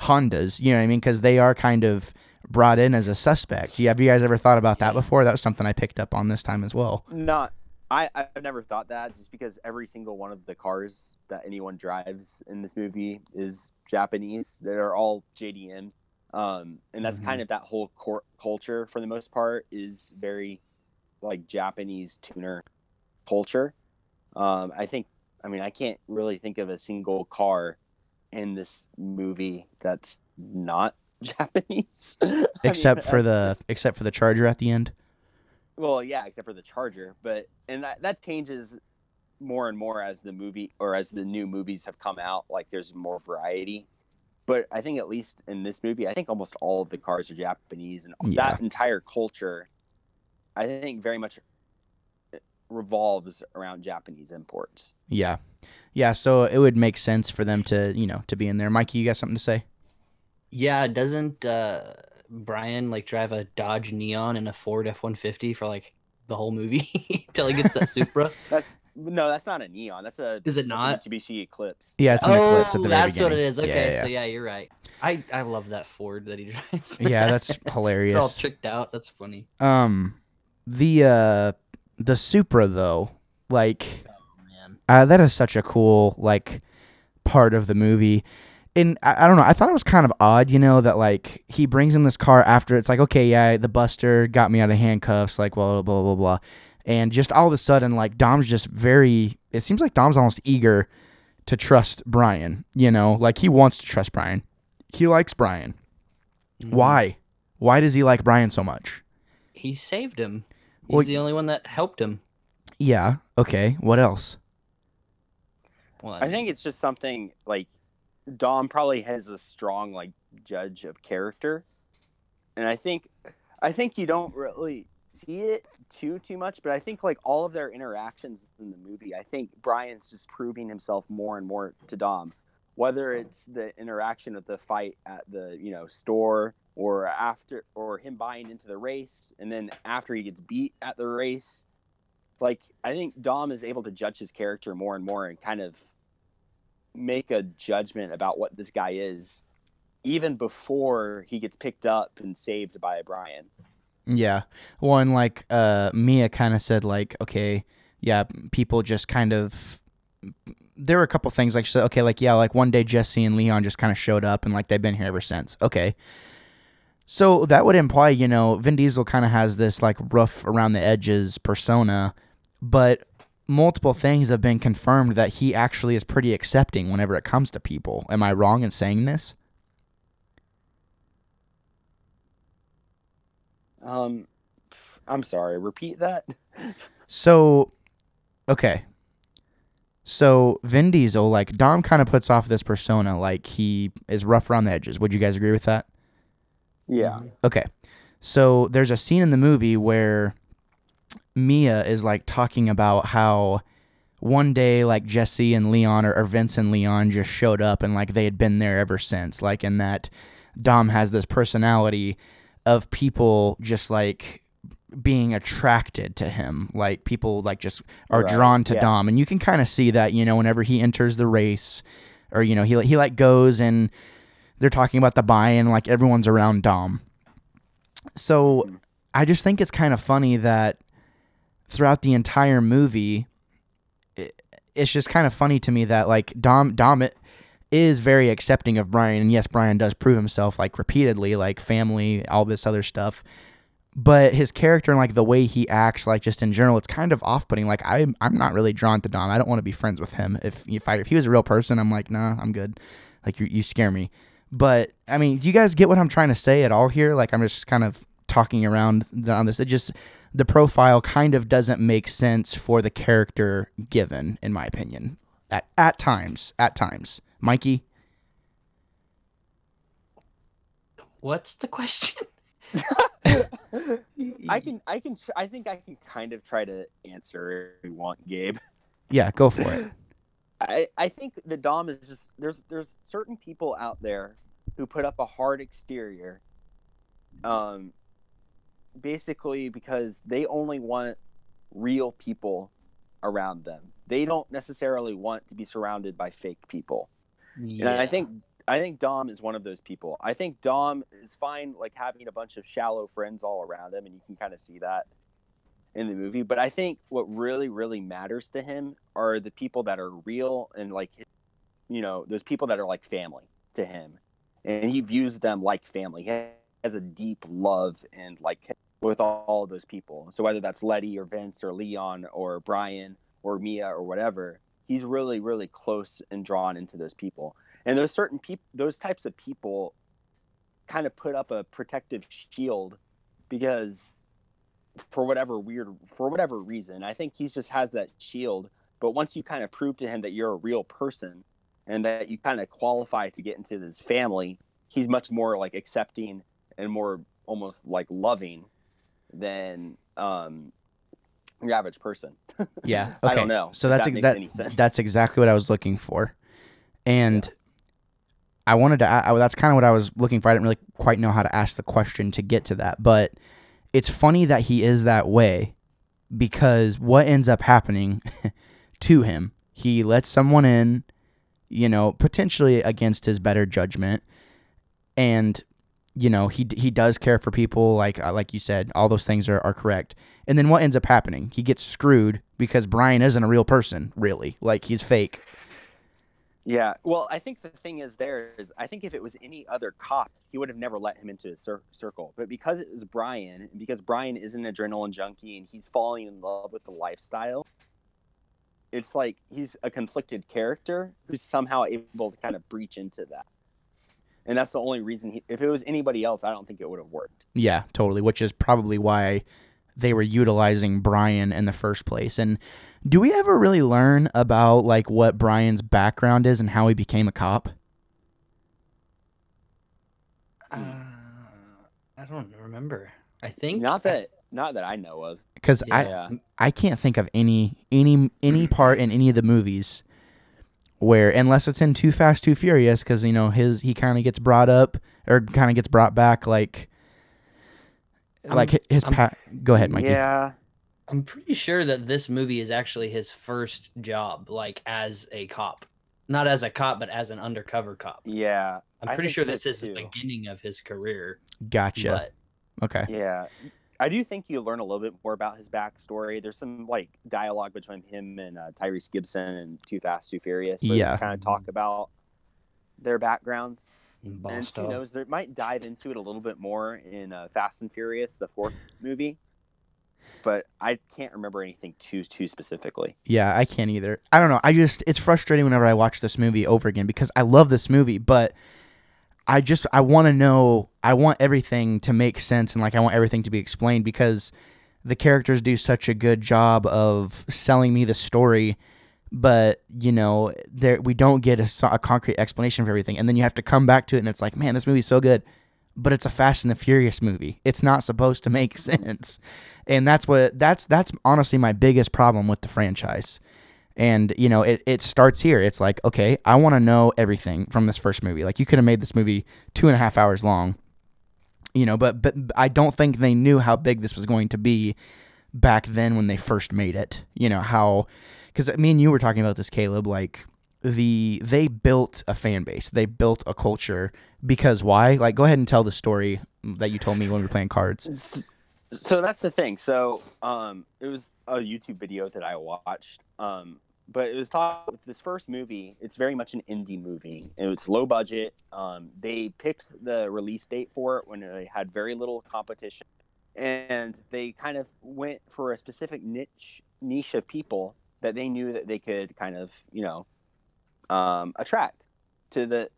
Hondas. You know what I mean? Because they are kind of brought in as a suspect. Yeah, have you guys ever thought about that before? That was something I picked up on this time as well. Not. I, I've never thought that just because every single one of the cars that anyone drives in this movie is Japanese. They're all JDMs. Um, and that's Mhm. kind of that whole cor- culture for the most part is very like Japanese tuner culture. Um, I think, I mean, I can't really think of a single car in this movie that's not Japanese. I mean, Except for the just- except for the Charger at the end. Well, yeah, except for the Charger, but and that that changes more and more as the movie or as the new movies have come out. Like there's more variety, but I think at least in this movie, I think almost all of the cars are Japanese, and Yeah. that entire culture, I think, very much revolves around Japanese imports. Yeah. Yeah, so it would make sense for them to, you know, to be in there. Mikey, you got something to say? yeah, it doesn't uh, Brian like drive a Dodge Neon and a Ford F one fifty for like the whole movie till he gets that Supra? That's no, that's not a neon. That's a Is it not? Mitsubishi Eclipse. Yeah, it's an oh, Eclipse at the very that's what it beginning. is. Yeah, Okay, yeah, so yeah, you're right. I I love that Ford that he drives. Yeah, that's it's all hilarious. tricked out. That's funny. Um the uh the Supra though, like Oh man. uh, that is such a cool like part of the movie. And I, I don't know, I thought it was kind of odd, you know, that like he brings him this car after it's like, okay, yeah, the buster got me out of handcuffs, like blah blah blah blah blah. And just all of a sudden, like Dom's just very it seems like Dom's almost eager to trust Brian, you know, like he wants to trust Brian. He likes Brian. Mhm. Why? Why does he like Brian so much? He saved him. He's Well, the only one that helped him. Yeah, okay. What else? Well, I think it's just something like Dom probably has a strong like judge of character, and I think I think you don't really see it too too much, but I think like all of their interactions in the movie, I think Brian's just proving himself more and more to Dom, whether it's the interaction with the fight at the you know store or after or him buying into the race, and then after he gets beat at the race. Like I think Dom is able to judge his character more and more and kind of make a judgment about what this guy is even before he gets picked up and saved by Brian. Yeah. One like uh Mia kind of said like okay, yeah, people just kind of there were a couple things like she said okay, like yeah, like one day Jesse and Leon just kind of showed up and like they've been here ever since. Okay. So that would imply, you know, Vin Diesel kind of has this like rough around the edges persona, but multiple things have been confirmed that he actually is pretty accepting whenever it comes to people. Am I wrong in saying this? Um, I'm sorry. Repeat that. So, okay. So Vin Diesel, like Dom, kind of puts off this persona, like he is rough around the edges. Would you guys agree with that? Yeah. Okay. So there's a scene in the movie where Mia is like talking about how one day like Jesse and Leon or, or Vince and Leon just showed up and like they had been there ever since. Like in that Dom has this personality of people just like being attracted to him. Like people like just are Right, drawn to yeah. Dom. And you can kind of see that, you know, whenever he enters the race or, you know, he he like goes and they're talking about the buy-in, like everyone's around Dom. So. I just think it's kind of funny that throughout the entire movie, it, it's just kind of funny to me that like Dom Dom is very accepting of Brian, and yes, Brian does prove himself like repeatedly, like family, all this other stuff. But his character and like the way he acts, like just in general, it's kind of off-putting. Like I'm, I'm not really drawn to Dom. I don't want to be friends with him. If if I if he was a real person, I'm like, nah, I'm good. Like you, you scare me. But I mean, do you guys get what I'm trying to say at all here? Like I'm just kind of talking around on this. It just the profile kind of doesn't make sense for the character given, in my opinion. At at times, at times, Mikey. What's the question? I can, I can, tr- I think I can kind of try to answer if you want, Gabe. Yeah, go for it. I, I think the Dom is just there's there's certain people out there who put up a hard exterior, um, basically because they only want real people around them. They don't necessarily want to be surrounded by fake people. And I think I think Dom is one of those people. I think Dom is fine like having a bunch of shallow friends all around him and you can kind of see that in the movie, but I think what really really matters to him are the people that are real and like you know, those people that are like family to him. And he views them like family. He has a deep love and like with all of those people. So whether that's Letty or Vince or Leon or Brian or Mia or whatever, he's really really close and drawn into those people and there's certain people those types of people kind of put up a protective shield because for whatever weird for whatever reason i think he just has that shield but once you kind of prove to him that you're a real person and that you kind of qualify to get into this family he's much more like accepting and more almost like loving than um your average person Yeah. I Okay. don't know So that's that ex- makes that, any sense. that's exactly what I was looking for, and I wanted to. I, that's kind of what I was looking for. I didn't really quite know how to ask the question to get to that, but it's funny that he is that way because what ends up happening to him, he lets someone in, you know, potentially against his better judgment, and you know he he does care for people like uh, like you said all those things are, are correct and then what ends up happening he gets screwed because brian isn't a real person really like he's fake Yeah. Well, I think the thing is there is I think if it was any other cop, he would have never let him into his cir- circle. But because it was Brian, because Brian is an adrenaline junkie and he's falling in love with the lifestyle, it's like he's a conflicted character who's somehow able to kind of breach into that. And that's the only reason. He, if it was anybody else, I don't think it would have worked. yeah totally which is probably why they were utilizing brian in the first place and do we ever really learn about like what brian's background is and how he became a cop Uh, I don't remember. I think Not that, not that I know of. because i I can't think of any any any part in any of the movies where unless it's in Too Fast Too Furious cuz you know his he kind of gets brought up or kind of gets brought back like I'm- like his I'm- pa- go ahead Mikey. Yeah. I'm pretty sure that this movie is actually his first job, like as a cop, not as a cop, but as an undercover cop. Yeah. I'm pretty think sure so this is too. the beginning of his career. Gotcha. But okay. Yeah. I do think you learn a little bit more about his backstory. There's some like dialogue between him and uh, Tyrese Gibson and Too Fast, Too Furious. Where Yeah. Kind of talk about their background. And who knows, they might dive into it a little bit more in uh, Fast and Furious, the fourth movie. but I can't remember anything too too specifically. Yeah, I can't either. I don't know. I just it's frustrating whenever I watch this movie over again because I love this movie, but I just I want to know. I want everything to make sense and like I want everything to be explained because the characters do such a good job of selling me the story but you know there we don't get a, a, concrete explanation for everything. And then you have to come back to it and it's like man this movie's so good. But it's a fast and the furious movie. It's not supposed to make sense. And that's what that's that's honestly my biggest problem with the franchise and you know it, it starts here. It's like okay i want to know everything from this first movie. Like you could have made this movie two and a half hours long you know but but i don't think they knew how big this was going to be back then when they first made it you know how because me and you were talking about this caleb like the they built a fan base. They built a culture. Because why? Like go ahead and tell the story that you told me when we were playing cards. So that's the thing. So um it was a youtube video that i watched um but it was taught with this first movie it's very much an indie movie. It was low budget. Um, they picked the release date for it when they had very little competition. And they kind of went for a specific niche niche of people that they knew that they could kind of you know um, attract to the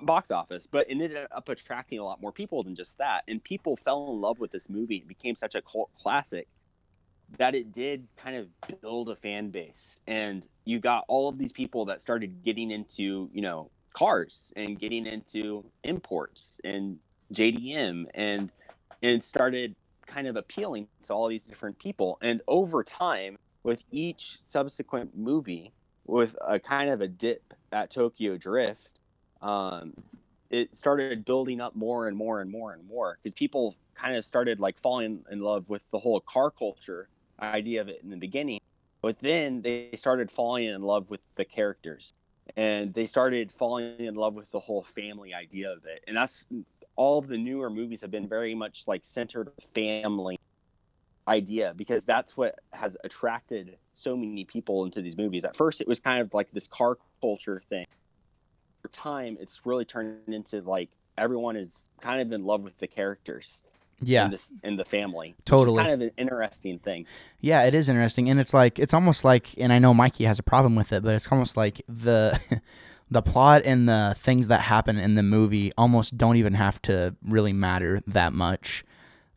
box office. But it ended up attracting a lot more people than just that. And people fell in love with this movie. It became such a cult classic that it did kind of build a fan base. And you got all of these people that started getting into you know cars and getting into imports and jdm and and started kind of appealing to all these different people. And over time with each subsequent movie with a kind of a dip at tokyo drift um, it started building up more and more and more and more because people kind of started like falling in love with the whole car culture idea of it in the beginning, but then they started falling in love with the characters and they started falling in love with the whole family idea of it. And that's all of the newer movies have been very much like centered family idea because that's what has attracted so many people into these movies. At first, it was kind of like this car culture thing. Over time, it's really turned into like everyone is kind of in love with the characters yeah. in this in the family totally. kind of an interesting thing. Yeah it is interesting and it's like it's almost like and i know mikey has a problem with it but it's almost like the the plot and the things that happen in the movie almost don't even have to really matter that much.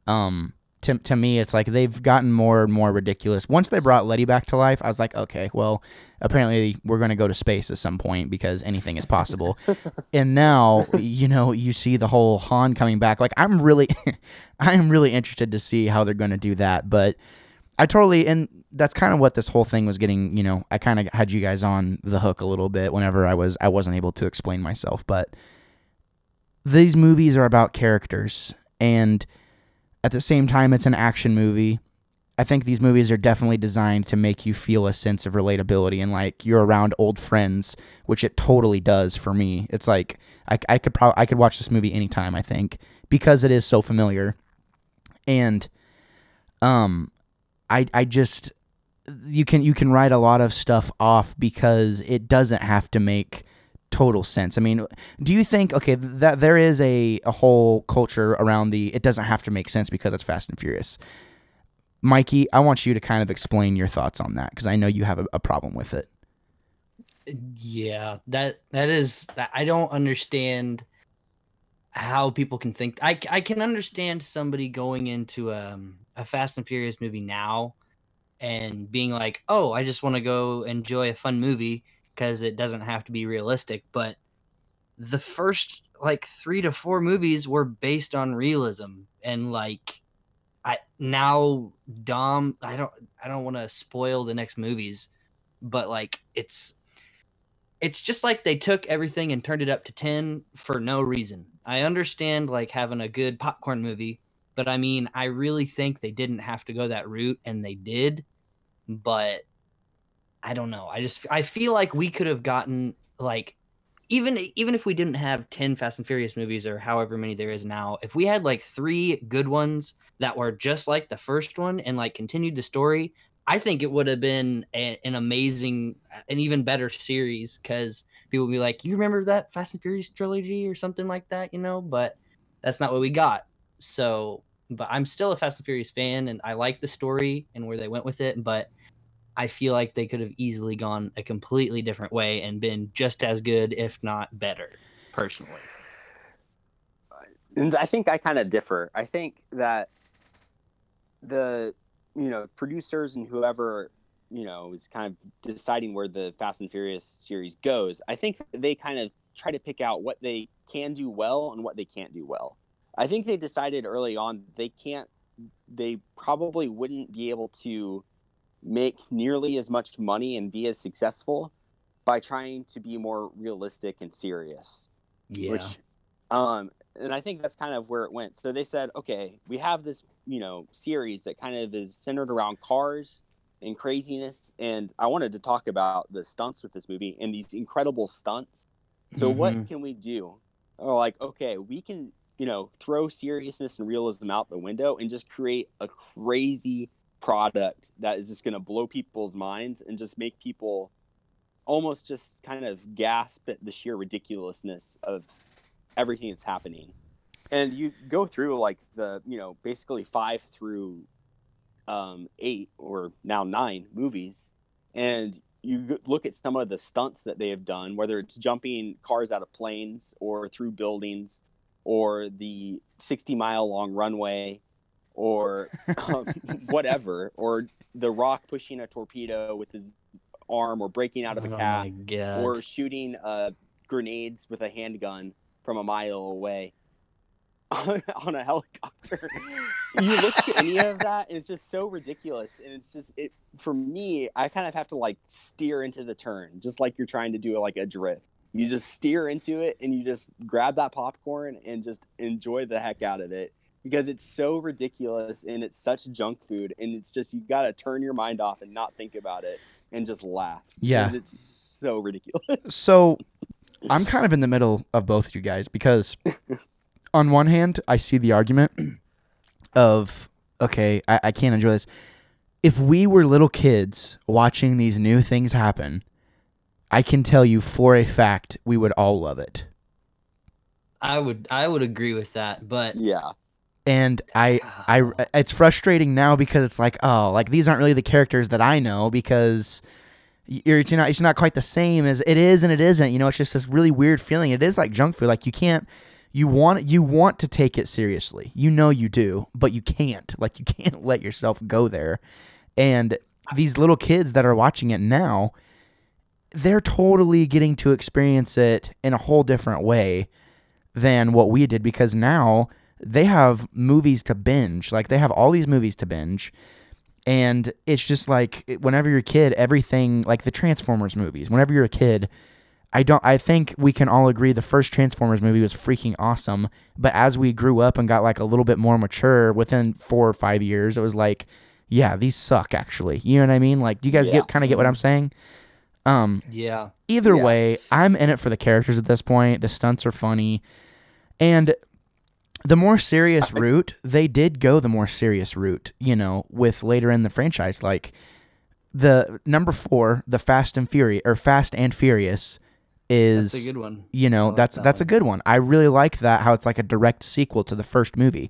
Um to, to me, it's like they've gotten more and more ridiculous. Once they brought Letty back to life, I was like, okay, well, apparently we're going to go to space at some point because anything is possible. and now, you know, you see the whole Han coming back. Like, I'm really, I'm really interested to see how they're going to do that. But I totally, and that's kind of what this whole thing was getting. You know, I kind of had you guys on the hook a little bit whenever I was, I wasn't able to explain myself. But these movies are about characters and at the same time, it's an action movie. I think these movies are definitely designed to make you feel a sense of relatability and like you're around old friends, which it totally does for me. It's like I, I could probably I could watch this movie anytime I think because it is so familiar, and um, I I just you can you can write a lot of stuff off because it doesn't have to make total sense. I mean, do you think okay that there is a, a whole culture around the it doesn't have to make sense because it's Fast and Furious. Mikey, I want you to kind of explain your thoughts on that because I know you have a, a, problem with it. Yeah, that that is I don't understand how people can think. I I can understand somebody going into um, a Fast and Furious movie now and being like, "Oh, I just want to go enjoy a fun movie." Because it doesn't have to be realistic. But the first like three to four movies were based on realism and like I now Dom I don't I don't want to spoil the next movies, but like it's it's just like they took everything and turned it up to 10 for no reason. I understand like having a good popcorn movie, but I mean, I really think they didn't have to go that route and they did. But I don't know. I just I feel like we could have gotten like even even if we didn't have 10 Fast and Furious movies or however many there is now, if we had like 3 good ones that were just like the first one and like continued the story, I think it would have been a, an amazing an even better series cuz people would be like, "You remember that Fast and Furious trilogy or something like that, you know?" But that's not what we got. So, but I'm still a Fast and Furious fan, and I like the story and where they went with it. But I feel like they could have easily gone a completely different way and been just as good, if not better, personally. And I think I kind of differ. I think that the you know producers and whoever you know is kind of deciding where the Fast and Furious series goes. I think they kind of try to pick out what they can do well and what they can't do well. I think they decided early on they can't. They probably wouldn't be able to make nearly as much money and be as successful by trying to be more realistic and serious. Yeah. Which, um, and I think that's kind of where it went. So they said, okay, we have this, you know, series that kind of is centered around cars and craziness, and I wanted to talk about the stunts with this movie and these incredible stunts. So Mhm. what can we do? Or like, okay, we can, you know, throw seriousness and realism out the window and just create a crazy product that is just going to blow people's minds and just make people almost just kind of gasp at the sheer ridiculousness of everything that's happening. And you go through like the, you know, basically five through um, eight or now nine movies, and you look at some of the stunts that they have done, whether it's jumping cars out of planes or through buildings, or the 60 mile long runway, or um, whatever, or The Rock pushing a torpedo with his arm, or breaking out of a oh cab or shooting uh, grenades with a handgun from a mile away on a helicopter. you look at any of that, and it's just so ridiculous. And it's just it for me. I kind of have to like steer into the turn, just like you're trying to do like a drift. You just steer into it, and you just grab that popcorn and just enjoy the heck out of it because it's so ridiculous and it's such junk food and it's just you got to turn your mind off and not think about it and just laugh Yeah. it's so ridiculous So I'm kind of in the middle of both you guys because on one hand, I see the argument of, okay, I, I can't enjoy this. If we were little kids watching these new things happen, I can tell you for a fact we would all love it. I would I would agree with that, but yeah And I I it's frustrating now because it's like oh like these aren't really the characters that I know because you're it's not it's not quite the same as it is and it isn't you know it's just this really weird feeling. It is like junk food like you can't you want you want to take it seriously. You know you do but you can't like you can't let yourself go there. And these little kids that are watching it now they're totally getting to experience it in a whole different way than what we did because now they have movies to binge. Like they have all these movies to binge. And it's just like whenever you're a kid, everything like the Transformers movies, whenever you're a kid, I don't I think we can all agree the first Transformers movie was freaking awesome, but as we grew up and got like a little bit more mature within 4 or 5 years, it was like yeah, these suck actually. You know what I mean? Like do you guys Yeah. get kind of get what I'm saying? Um yeah. either Yeah. way, I'm in it for the characters at this point. The stunts are funny. And the more serious route, they did go the more serious route, you know, with later in the franchise. Like the number four, the Fast and Furious or Fast and Furious is That's a good one. you know like that's that that's a good one i really like that how it's like a direct sequel to the first movie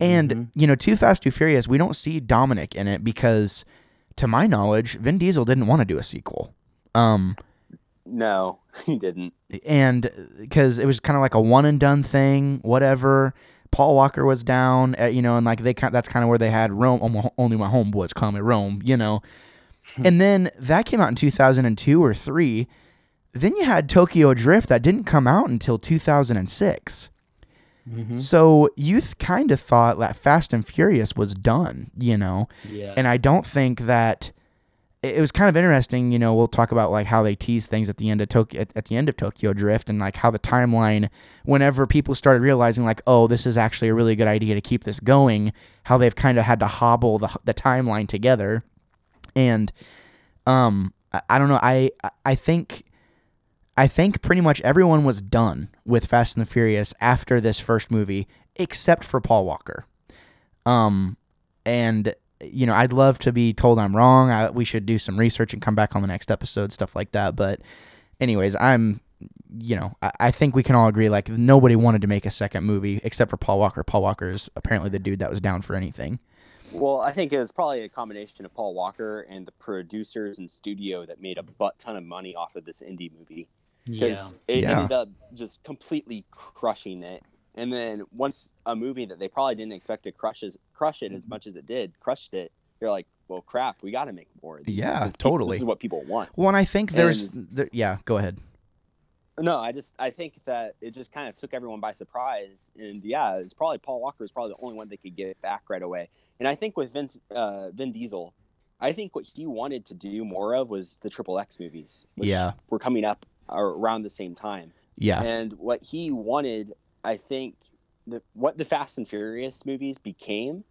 and Mhm. you know too fast too furious we don't see dominic in it because to my knowledge vin diesel didn't want to do a sequel um no he didn't. And because it was kind of like a one and done thing whatever. Paul walker was down uh, you know and like they kind that's kind of where they had rome "Only- only my homeboys call me rome you know? And then that came out in 2002 or 3 then you had tokyo drift that didn't come out until 2006 Mhm. so you th- kind of thought that fast and furious was done you know? Yeah. and I don't think that it it was kind of interesting. You know, we'll talk about like how they tease things at the end of Tokyo at, at the end of Tokyo Drift, and like how the timeline. Whenever people started realizing like, oh, this is actually a really good idea to keep this going, how they've kind of had to hobble the the timeline together, and um, I, I don't know. I I- think. I think pretty much everyone was done with Fast and the Furious after this first movie, except for Paul Walker. Um, and you know, I'd love to be told I'm wrong. I, we should do some research and come back on the next episode, stuff like that. But, anyways, I'm you know, I, I think we can all agree like nobody wanted to make a second movie except for Paul Walker. Paul Walker is apparently the dude that was down for anything. Well, I think it was probably a combination of Paul Walker and the producers and studio that made a butt ton of money off of this indie movie Yeah. because it Yeah. ended up just completely crushing it. And then once a movie that they probably didn't expect to crush as crush it as much as it did, crushed it. You're like, well, crap, we got to make more. Of these Yeah, people- totally. This is what people want. Well, and I think there's, there, yeah, go ahead. No, I just I think that it just kind of took everyone by surprise, and yeah, it's probably Paul Walker is probably the only one that could get it back right away. And I think with Vince uh, Vin Diesel, I think what he wanted to do more of was the Triple X movies, which Yeah. were coming up around the same time. Yeah, And what he wanted, I think, the what the Fast and Furious movies became,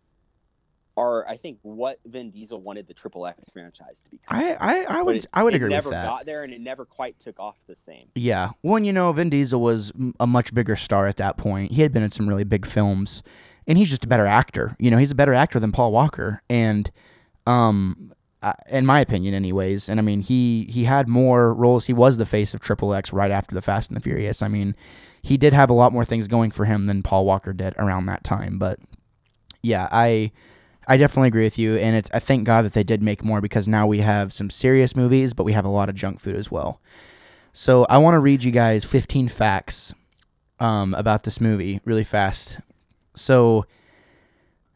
are I think what Vin Diesel wanted the Triple X franchise to become. I, I, I would, it- I would it agree never with that. got there, and it never quite took off the same. Yeah. Well, you know, Vin Diesel was a much bigger star at that point. He had been in some really big films, and he's just a better actor. You know, he's a better actor than Paul Walker, and um, in my opinion, anyways. And I mean, he he had more roles. He was the face of Triple X right after the Fast and the Furious. I mean, he did have a lot more things going for him than Paul Walker did around that time. But yeah, I. I definitely agree with you, and it's. I thank God that they did make more because now we have some serious movies, but we have a lot of junk food as well. So I want to read you guys 15 facts um, about this movie really fast. So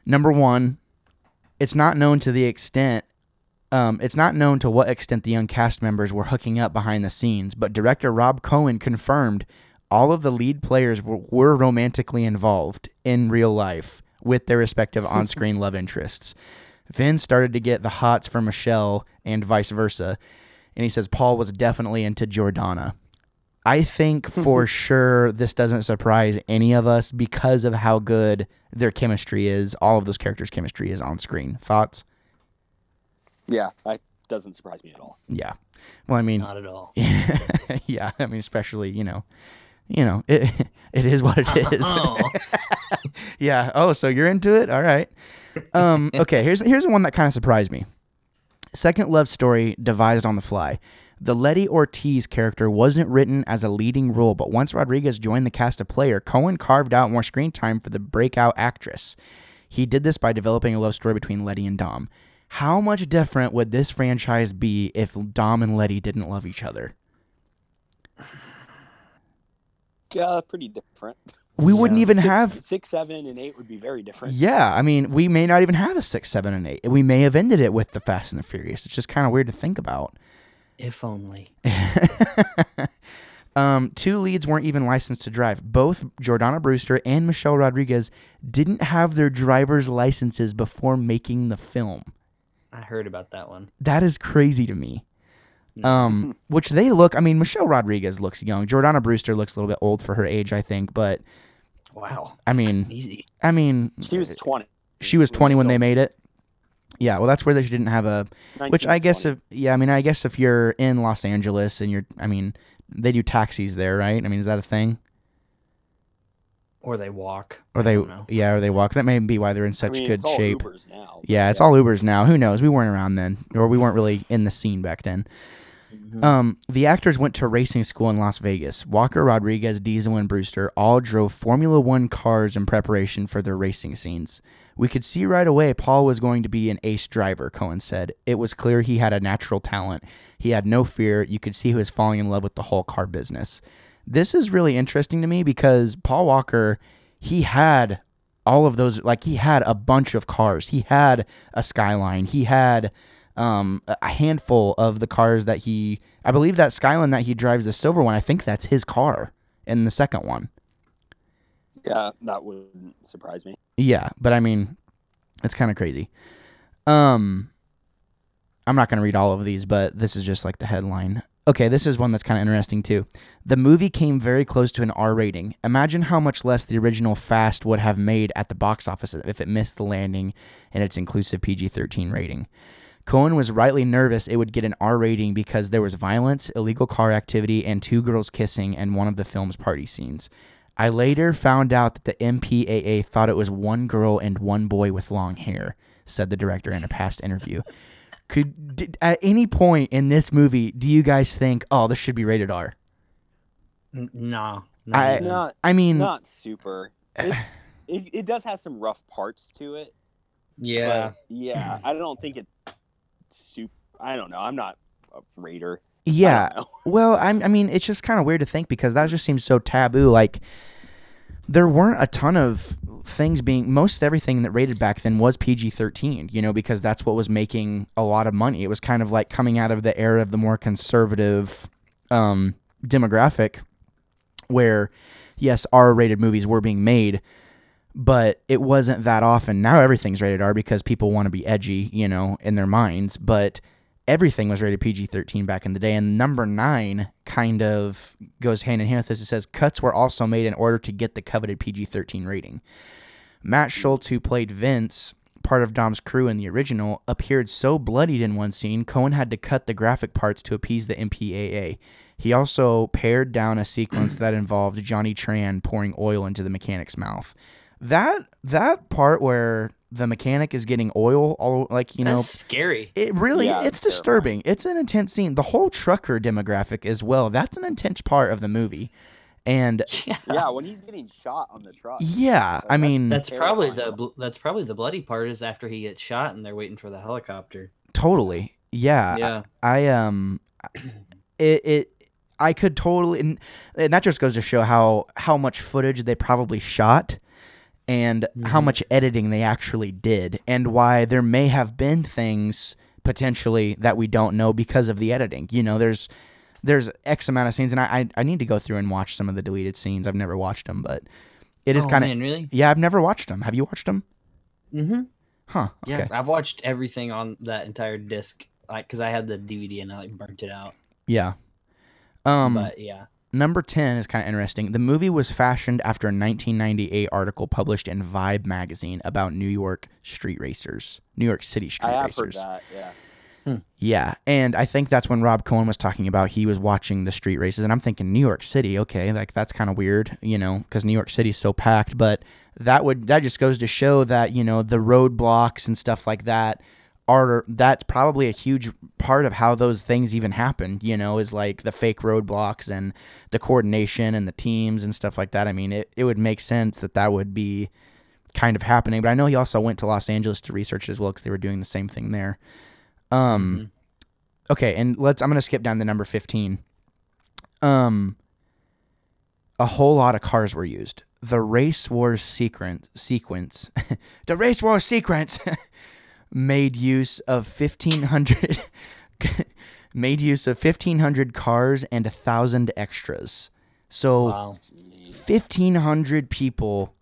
number one, it's not known to the extent. Um, it's not known to what extent the young cast members were hooking up behind the scenes, but director Rob Cohen confirmed all of the lead players were, were romantically involved in real life with their respective on-screen love interests. Vin started to get the hots for Michelle and vice versa, and he says Paul was definitely into Jordana. I think for sure this doesn't surprise any of us because of how good their chemistry is. All of those characters' chemistry is on screen. Thoughts? Yeah, that doesn't surprise me at all. Yeah. Well, I mean, Not at all. yeah. I mean, especially you know, you know, it it is what it is. Oh. yeah. Oh, so you're into it? All right. Um, okay. Here's here's one that kind of surprised me. Second love story devised on the fly. The Letty Ortiz character wasn't written as a leading role, but once Rodriguez joined the cast of Player, Cohen carved out more screen time for the breakout actress. He did this by developing a love story between Letty and Dom. How much different would this franchise be if Dom and Letty didn't love each other? Yeah, pretty different. We wouldn't Yeah. even Six, have six, seven, and eight would be very different. Yeah, I mean, we may not even have a six, seven, and eight. We may have ended it with the Fast and the Furious. It's just kind of weird to think about. If only. um, two leads weren't even licensed to drive. Both Jordana Brewster and Michelle Rodriguez didn't have their driver's licenses before making the film. I heard about that one. That is crazy to me. Um, which they look. I mean, Michelle Rodriguez looks young. Jordana Brewster looks a little bit old for her age, I think. But Wow. I mean, Easy. I mean, She was 20. she was twenty when they made it. Yeah, well, that's where they didn't have a Which I guess if yeah, I mean I guess if you're in Los Angeles and you're I mean they do taxis there, right? I mean is that a thing? Or they walk. Or they I don't know. yeah, or they walk. That may be why they're in such I mean, good it's all shape. Ubers now. but Yeah, it's all Ubers now. Who knows? We weren't around then, or we weren't really in the scene back then. Mhm. Um, the actors went to racing school in Las Vegas. Walker, Rodriguez, Diesel, and Brewster all drove Formula One cars in preparation for their racing scenes. We could see right away Paul was going to be an ace driver, Cohen said. It was clear he had a natural talent. He had no fear. You could see he was falling in love with the whole car business. This is really interesting to me because Paul Walker, he had all of those, like, he had a bunch of cars. He had a Skyline. He had um, a handful of the cars that he, I believe that Skyline that he drives, the silver one, I think that's his car in the second one. Yeah, that wouldn't surprise me. Yeah, but I mean, it's kind of crazy. Um, I'm not gonna read all of these, but this is just like the headline. Okay, this is one that's kind of interesting too. The movie came very close to an R rating. Imagine how much less the original Fast would have made at the box office if it missed the landing and its inclusive PG-13 rating. Cohen was rightly nervous it would get an R rating because there was violence, illegal car activity, and two girls kissing in one of the film's party scenes. I later found out that the MPAA thought it was one girl and one boy with long hair, said the director in a past interview. Could did, at any point in this movie do you guys think, "Oh, this should be rated R"? N- Nah. I- even. Not I mean, not super. It's, it, it does have some rough parts to it. yeah. But yeah, I don't think it super. I don't know. I'm not a raider. Yeah. don't. Well, I'm, I mean, it's just kind of weird to think because that just seems so taboo. Like, there weren't a ton of things being, most everything that rated back then was PG 13, you know, because that's what was making a lot of money. It was kind of like coming out of the era of the more conservative um, demographic where, yes, R rated movies were being made, but it wasn't that often. Now everything's rated R because people want to be edgy, you know, in their minds. But everything was rated PG 13 back in the day. And number nine kind of goes hand in hand with this. It says cuts were also made in order to get the coveted PG 13 rating. Matt Schulze, who played Vince, part of Dom's crew in the original, appeared so bloodied in one scene, Cohen had to cut the graphic parts to appease the MPAA. He also pared down a sequence that involved Johnny Tran pouring oil into the mechanic's mouth. That that part where the mechanic is getting oil all like you know That's scary. it really Yeah, it's it's disturbing. It's an intense scene. The whole trucker demographic as well. That's an intense part of the movie. And Yeah. Yeah, when he's getting shot on the truck. yeah, Like, I mean That's probably the bl- that's probably the bloody part is after he gets shot and they're waiting for the helicopter. totally. Yeah. yeah. I um it it I could totally and, and that just goes to show how how much footage they probably shot and how Mhm. much editing they actually did and why there may have been things potentially that we don't know because of the editing. You know, there's there's X amount of scenes and I I, I need to go through and watch some of the deleted scenes. I've never watched them, but it is oh, kind of really. yeah, I've never watched them. Have you watched them? Mm-hmm. Huh. Yeah, I've watched everything on that entire disc, like because I had the DVD and I like burnt it out. Yeah. Um but yeah, Number 10 is kind of interesting. The movie was fashioned after a 1998 article published in Vibe magazine about New York street racers, New York City street I have racers. heard that. Yeah. Hmm. Yeah, and I think that's when Rob Cohen was talking about he was watching the street races, and I'm thinking New York City, okay, like that's kind of weird, you know, because New York City's so packed. But that would that just goes to show that you know the roadblocks and stuff like that are that's probably a huge part of how those things even happen. You know, is like the fake roadblocks and the coordination and the teams and stuff like that. I mean, it it would make sense that that would be kind of happening. But I know he also went to Los Angeles to research as well because they were doing the same thing there. Um. Okay, and let's. I'm gonna skip down to number fifteen. Um. A whole lot of cars were used. The race wars sequence sequence, the race wars sequence, made use of fifteen hundred, made use of fifteen hundred cars and a thousand extras. So wow. Fifteen hundred people.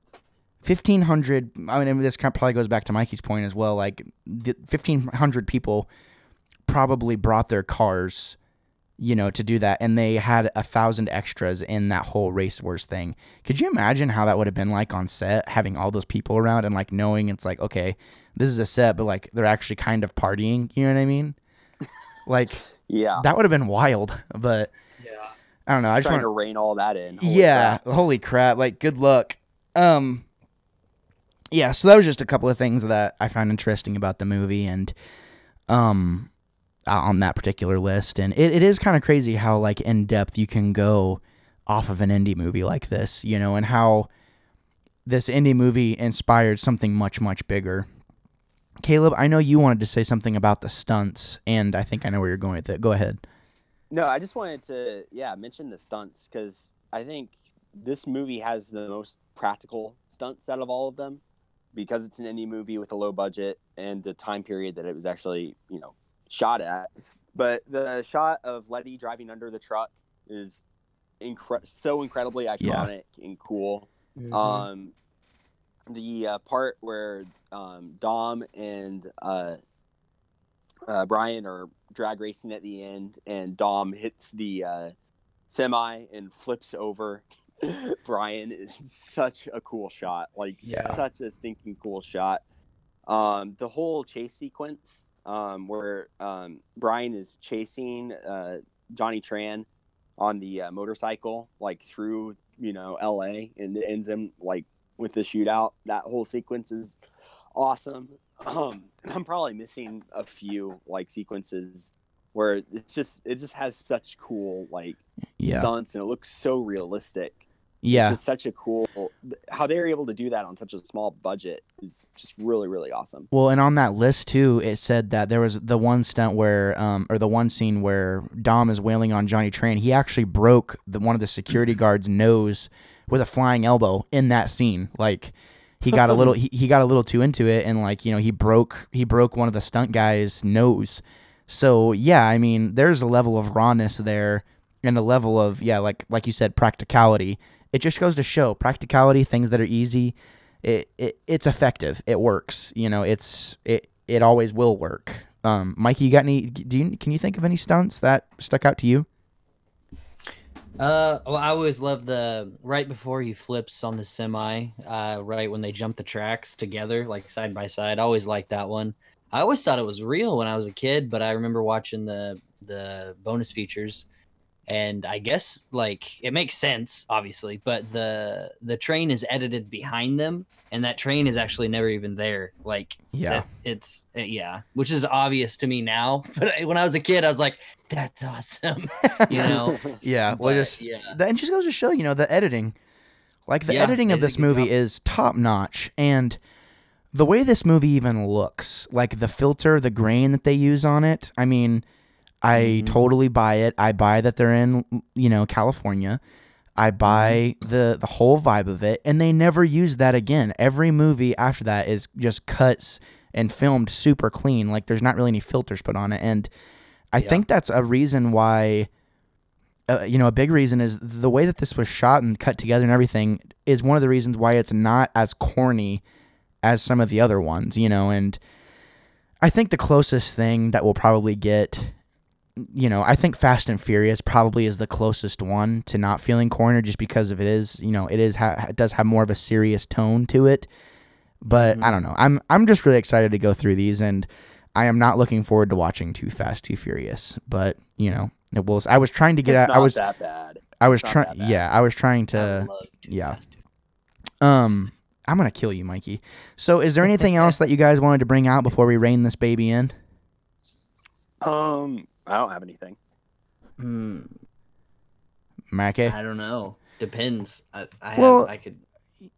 Fifteen hundred. I mean, this kind of probably goes back to Mikey's point as well. Like, fifteen hundred people probably brought their cars, you know, to do that, and they had a thousand extras in that whole race wars thing. Could you imagine how that would have been like on set, having all those people around and like knowing it's like, okay, this is a set, but like they're actually kind of partying. You know what I mean? Like Yeah. that would have been wild, but Yeah. I don't know. I just Trying want to rein all that in. Holy yeah, crap. holy crap! Like, good luck. Um, yeah. So that was just a couple of things that I found interesting about the movie, and um, Uh, on that particular list, and it, it is kind of crazy how like in depth you can go off of an indie movie like this, you know, and how this indie movie inspired something much much bigger. Caleb, I know you wanted to say something about the stunts, and I think I know where you're going with it. Go ahead. No, I just wanted to yeah mention the stunts because I think this movie has the most practical stunts out of all of them because it's an indie movie with a low budget and the time period that it was actually you know shot at. But the shot of Letty driving under the truck is incre- so incredibly iconic and cool. Mhm. Um, the uh, part where um, Dom and uh, uh, Brian are drag racing at the end, and Dom hits the uh, semi and flips over Brian. It's such a cool shot, like Yeah. such a stinking cool shot. Um, the whole chase sequence um, where um, Brian is chasing uh, Johnny Tran on the uh, motorcycle, like through you know L.A. and it ends him like with the shootout. That whole sequence is awesome. Um, I'm probably missing a few like sequences where it's just it just has such cool like Yeah. stunts and it looks so realistic. Yeah. It's such a cool how they're able to do that on such a small budget is just really really awesome. Well, and on that list too, it said that there was the one stunt where, um, or the one scene where Dom is wailing on Johnny Tran. He actually broke the one of the security guards' nose with a flying elbow in that scene. Like he got a little, he, he got a little too into it, and like you know, he broke he broke one of the stunt guys' nose. So yeah, I mean, there's a level of rawness there, and a level of yeah, like like you said, practicality. It just goes to show practicality, things that are easy it, it it's effective. It works. You know, it's it it always will work. Um, Mikey, you got any? Do you can you think of any stunts that stuck out to you? Uh, well, I always love the right before he flips on the semi, uh, right when they jump the tracks together, like side by side. I always liked that one. I always thought it was real when I was a kid, but I remember watching the the bonus features, and I guess like it makes sense, obviously, but the the train is edited behind them, and that train is actually never even there. Like Yeah, that- it's uh, yeah, which is obvious to me now, but I- when I was a kid, I was like, that's awesome, you know. yeah. Well, But, just yeah. and just goes to show, you know, the editing, like the Yeah, editing of this movie job. is top notch, and the way this movie even looks, like the filter, the grain that they use on it. I mean, I Mhm. totally buy it. I buy that they're in, you know, California. I buy the the whole vibe of it, and they never use that again. Every movie after that is just cuts and filmed super clean. Like there's not really any filters put on it, and I Yeah. think that's a reason why. Uh, you know, a big reason is the way that this was shot and cut together and everything is one of the reasons why it's not as corny as some of the other ones. You know, and I think the closest thing that we'll probably get you know, I think Fast and Furious probably is the closest one to not feeling cornered, just because of it is, you know, it is ha- it does have more of a serious tone to it. But I Mhm. don't know. I'm I'm just really excited to go through these, and I am not looking forward to watching Too Fast, Too Furious. But you know, it was. I was trying to get it's out. I was. that bad. I was trying. Yeah, I was trying to. yeah. Fast, Um, I'm gonna kill you, Mikey. So, is there anything else that you guys wanted to bring out before we rein this baby in? Um, I don't have anything. Hmm, Mackie? I don't know. Depends. I, I Well, have, I could.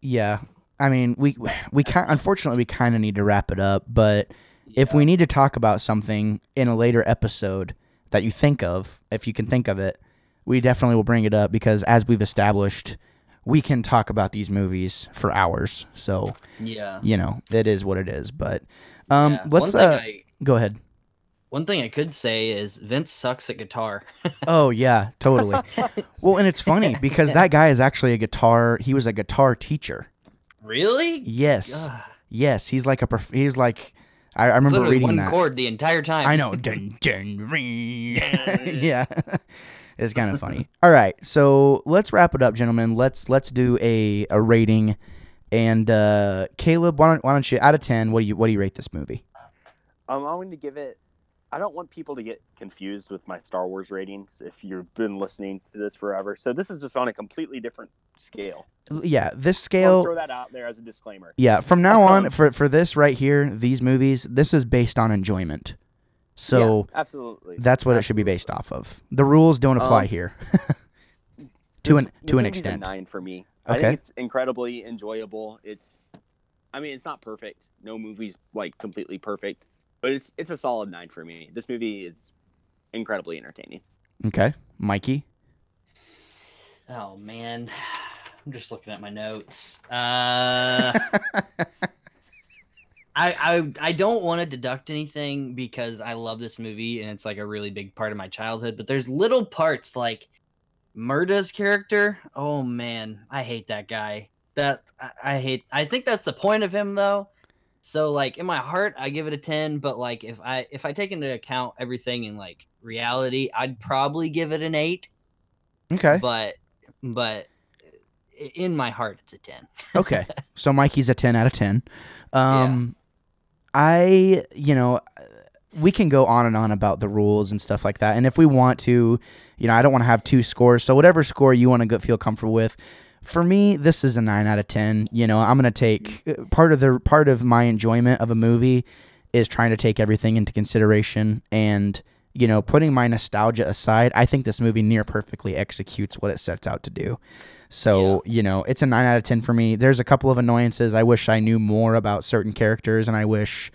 Yeah. I mean, we we kind unfortunately we kind of need to wrap it up, but if we need to talk about something in a later episode that you think of, if you can think of it, we definitely will bring it up because as we've established, we can talk about these movies for hours. So, yeah. you know, it is what it is, but um yeah. let's uh I, go ahead. One thing I could say is Vince sucks at guitar. Oh yeah, totally. well, and it's funny because that guy is actually a guitar, he was a guitar teacher. really? Yes. Ugh. Yes, he's like a prof- he's like I, I remember literally reading one that. chord the entire time. I know. Dun, dun, ring. yeah. it's kind of funny. All right. So let's wrap it up, gentlemen. Let's let's do a, a rating. And uh, Caleb, why don't, why don't you out of ten, what do you what do you rate this movie? Um, I'm going to give it. I don't want people to get confused with my Star Wars ratings if you've been listening to this forever. So this is just on a completely different scale. Yeah, this scale throw that out there as a disclaimer. Yeah, from now on for for this right here, these movies, this is based on enjoyment. So Yeah, absolutely. that's what it should be based off of. The rules don't apply Um, here. to This- an to an extent. nine for me. I Okay. think it's incredibly enjoyable. It's, I mean, it's not perfect. No movie's like completely perfect, but it's it's a solid nine for me. This movie is incredibly entertaining. Okay, Mikey. Oh man, I'm just looking at my notes. Uh, I I I don't want to deduct anything because I love this movie and it's like a really big part of my childhood. But there's little parts like Murda's character. Oh man, I hate that guy. That I, I hate. I think that's the point of him though. So like in my heart, I give it a ten. But like if I if I take into account everything in like reality, I'd probably give it an eight. okay. But but in my heart, it's a ten. Okay. So Mikey's a 10 out of 10. Um I, you know, we can go on and on about the rules and stuff like that. And if we want to, you know, I don't want to have two scores. So whatever score you want to feel comfortable with. For me, this is a 9 out of 10. You know, I'm going to take uh, part of the part of my enjoyment of a movie is trying to take everything into consideration and you know, putting my nostalgia aside, I think this movie near perfectly executes what it sets out to do. So, you know, it's a 9 out of 10 for me. There's a couple of annoyances. I wish I knew more about certain characters and I wish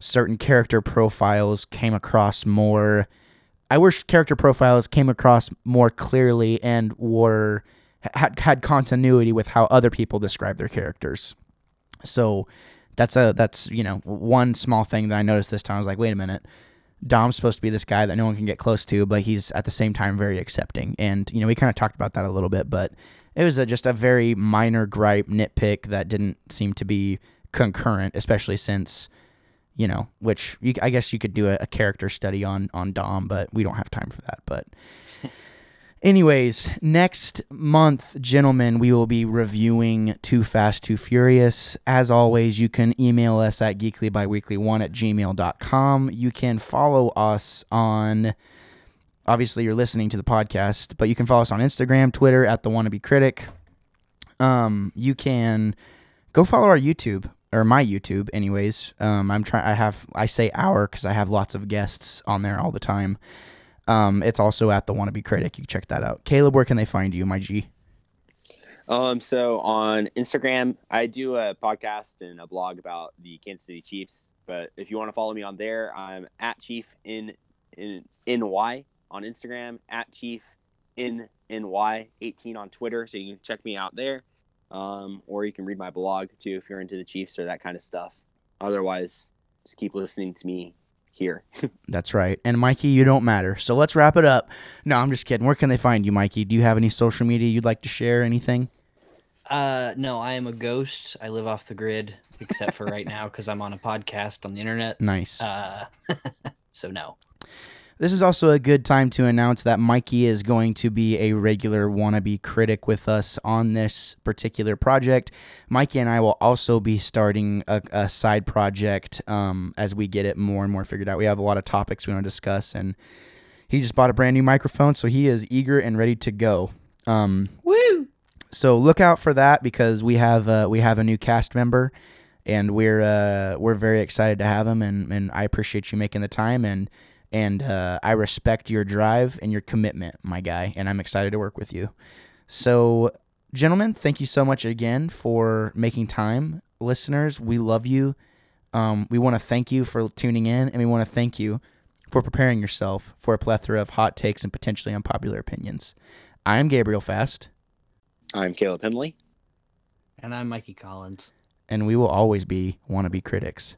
certain character profiles came across more I wish character profiles came across more clearly and were had had continuity with how other people describe their characters. So that's a that's you know one small thing that I noticed this time. I was like, wait a minute, Dom's supposed to be this guy that no one can get close to, but he's at the same time very accepting. And you know we kind of talked about that a little bit, but it was a, just a very minor gripe nitpick that didn't seem to be concurrent, especially since you know, which you, I guess you could do a, a, character study on on Dom, but we don't have time for that. But anyways, next month, gentlemen, we will be reviewing Too Fast, Too Furious. As always, you can email us at geeklybiweekly1 at gmail.com. You can follow us on obviously you're listening to the podcast, but you can follow us on Instagram, Twitter at the wannabe critic. Um, you can go follow our YouTube or my YouTube, anyways. Um, I'm trying. I have I say our because I have lots of guests on there all the time. Um, it's also at the Wannabe Critic. You can check that out. Caleb, where can they find you, my G? Um, so on Instagram, I do a podcast and a blog about the Kansas City Chiefs. But if you want to follow me on there, I'm at Chief in in NY on Instagram, at Chief in NY 18 on Twitter. So you can check me out there um, or you can read my blog too if you're into the Chiefs or that kind of stuff. Otherwise, just keep listening to me here. That's right. And Mikey, you don't matter. So let's wrap it up. No, I'm just kidding. Where can they find you, Mikey? Do you have any social media you'd like to share? Anything? Uh, no, I am a ghost. I live off the grid, except for right now because I'm on a podcast on the internet. Nice. Uh, so no. This is also a good time to announce that Mikey is going to be a regular wannabe critic with us on this particular project. Mikey and I will also be starting a, a side project um, as we get it more and more figured out. We have a lot of topics we want to discuss, and he just bought a brand new microphone, so he is eager and ready to go. Um, Woo! So look out for that because we have uh, we have a new cast member, and we're uh, we're very excited to have him, and, and I appreciate you making the time and and uh, I respect your drive and your commitment, my guy, and I'm excited to work with you. So, gentlemen, thank you so much again for making time. Listeners, we love you. Um, we want to thank you for tuning in, and we want to thank you for preparing yourself for a plethora of hot takes and potentially unpopular opinions. I'm Gabriel Fast. I'm Caleb Hemley. And I'm Mikey Collins. And we will always be wannabe critics.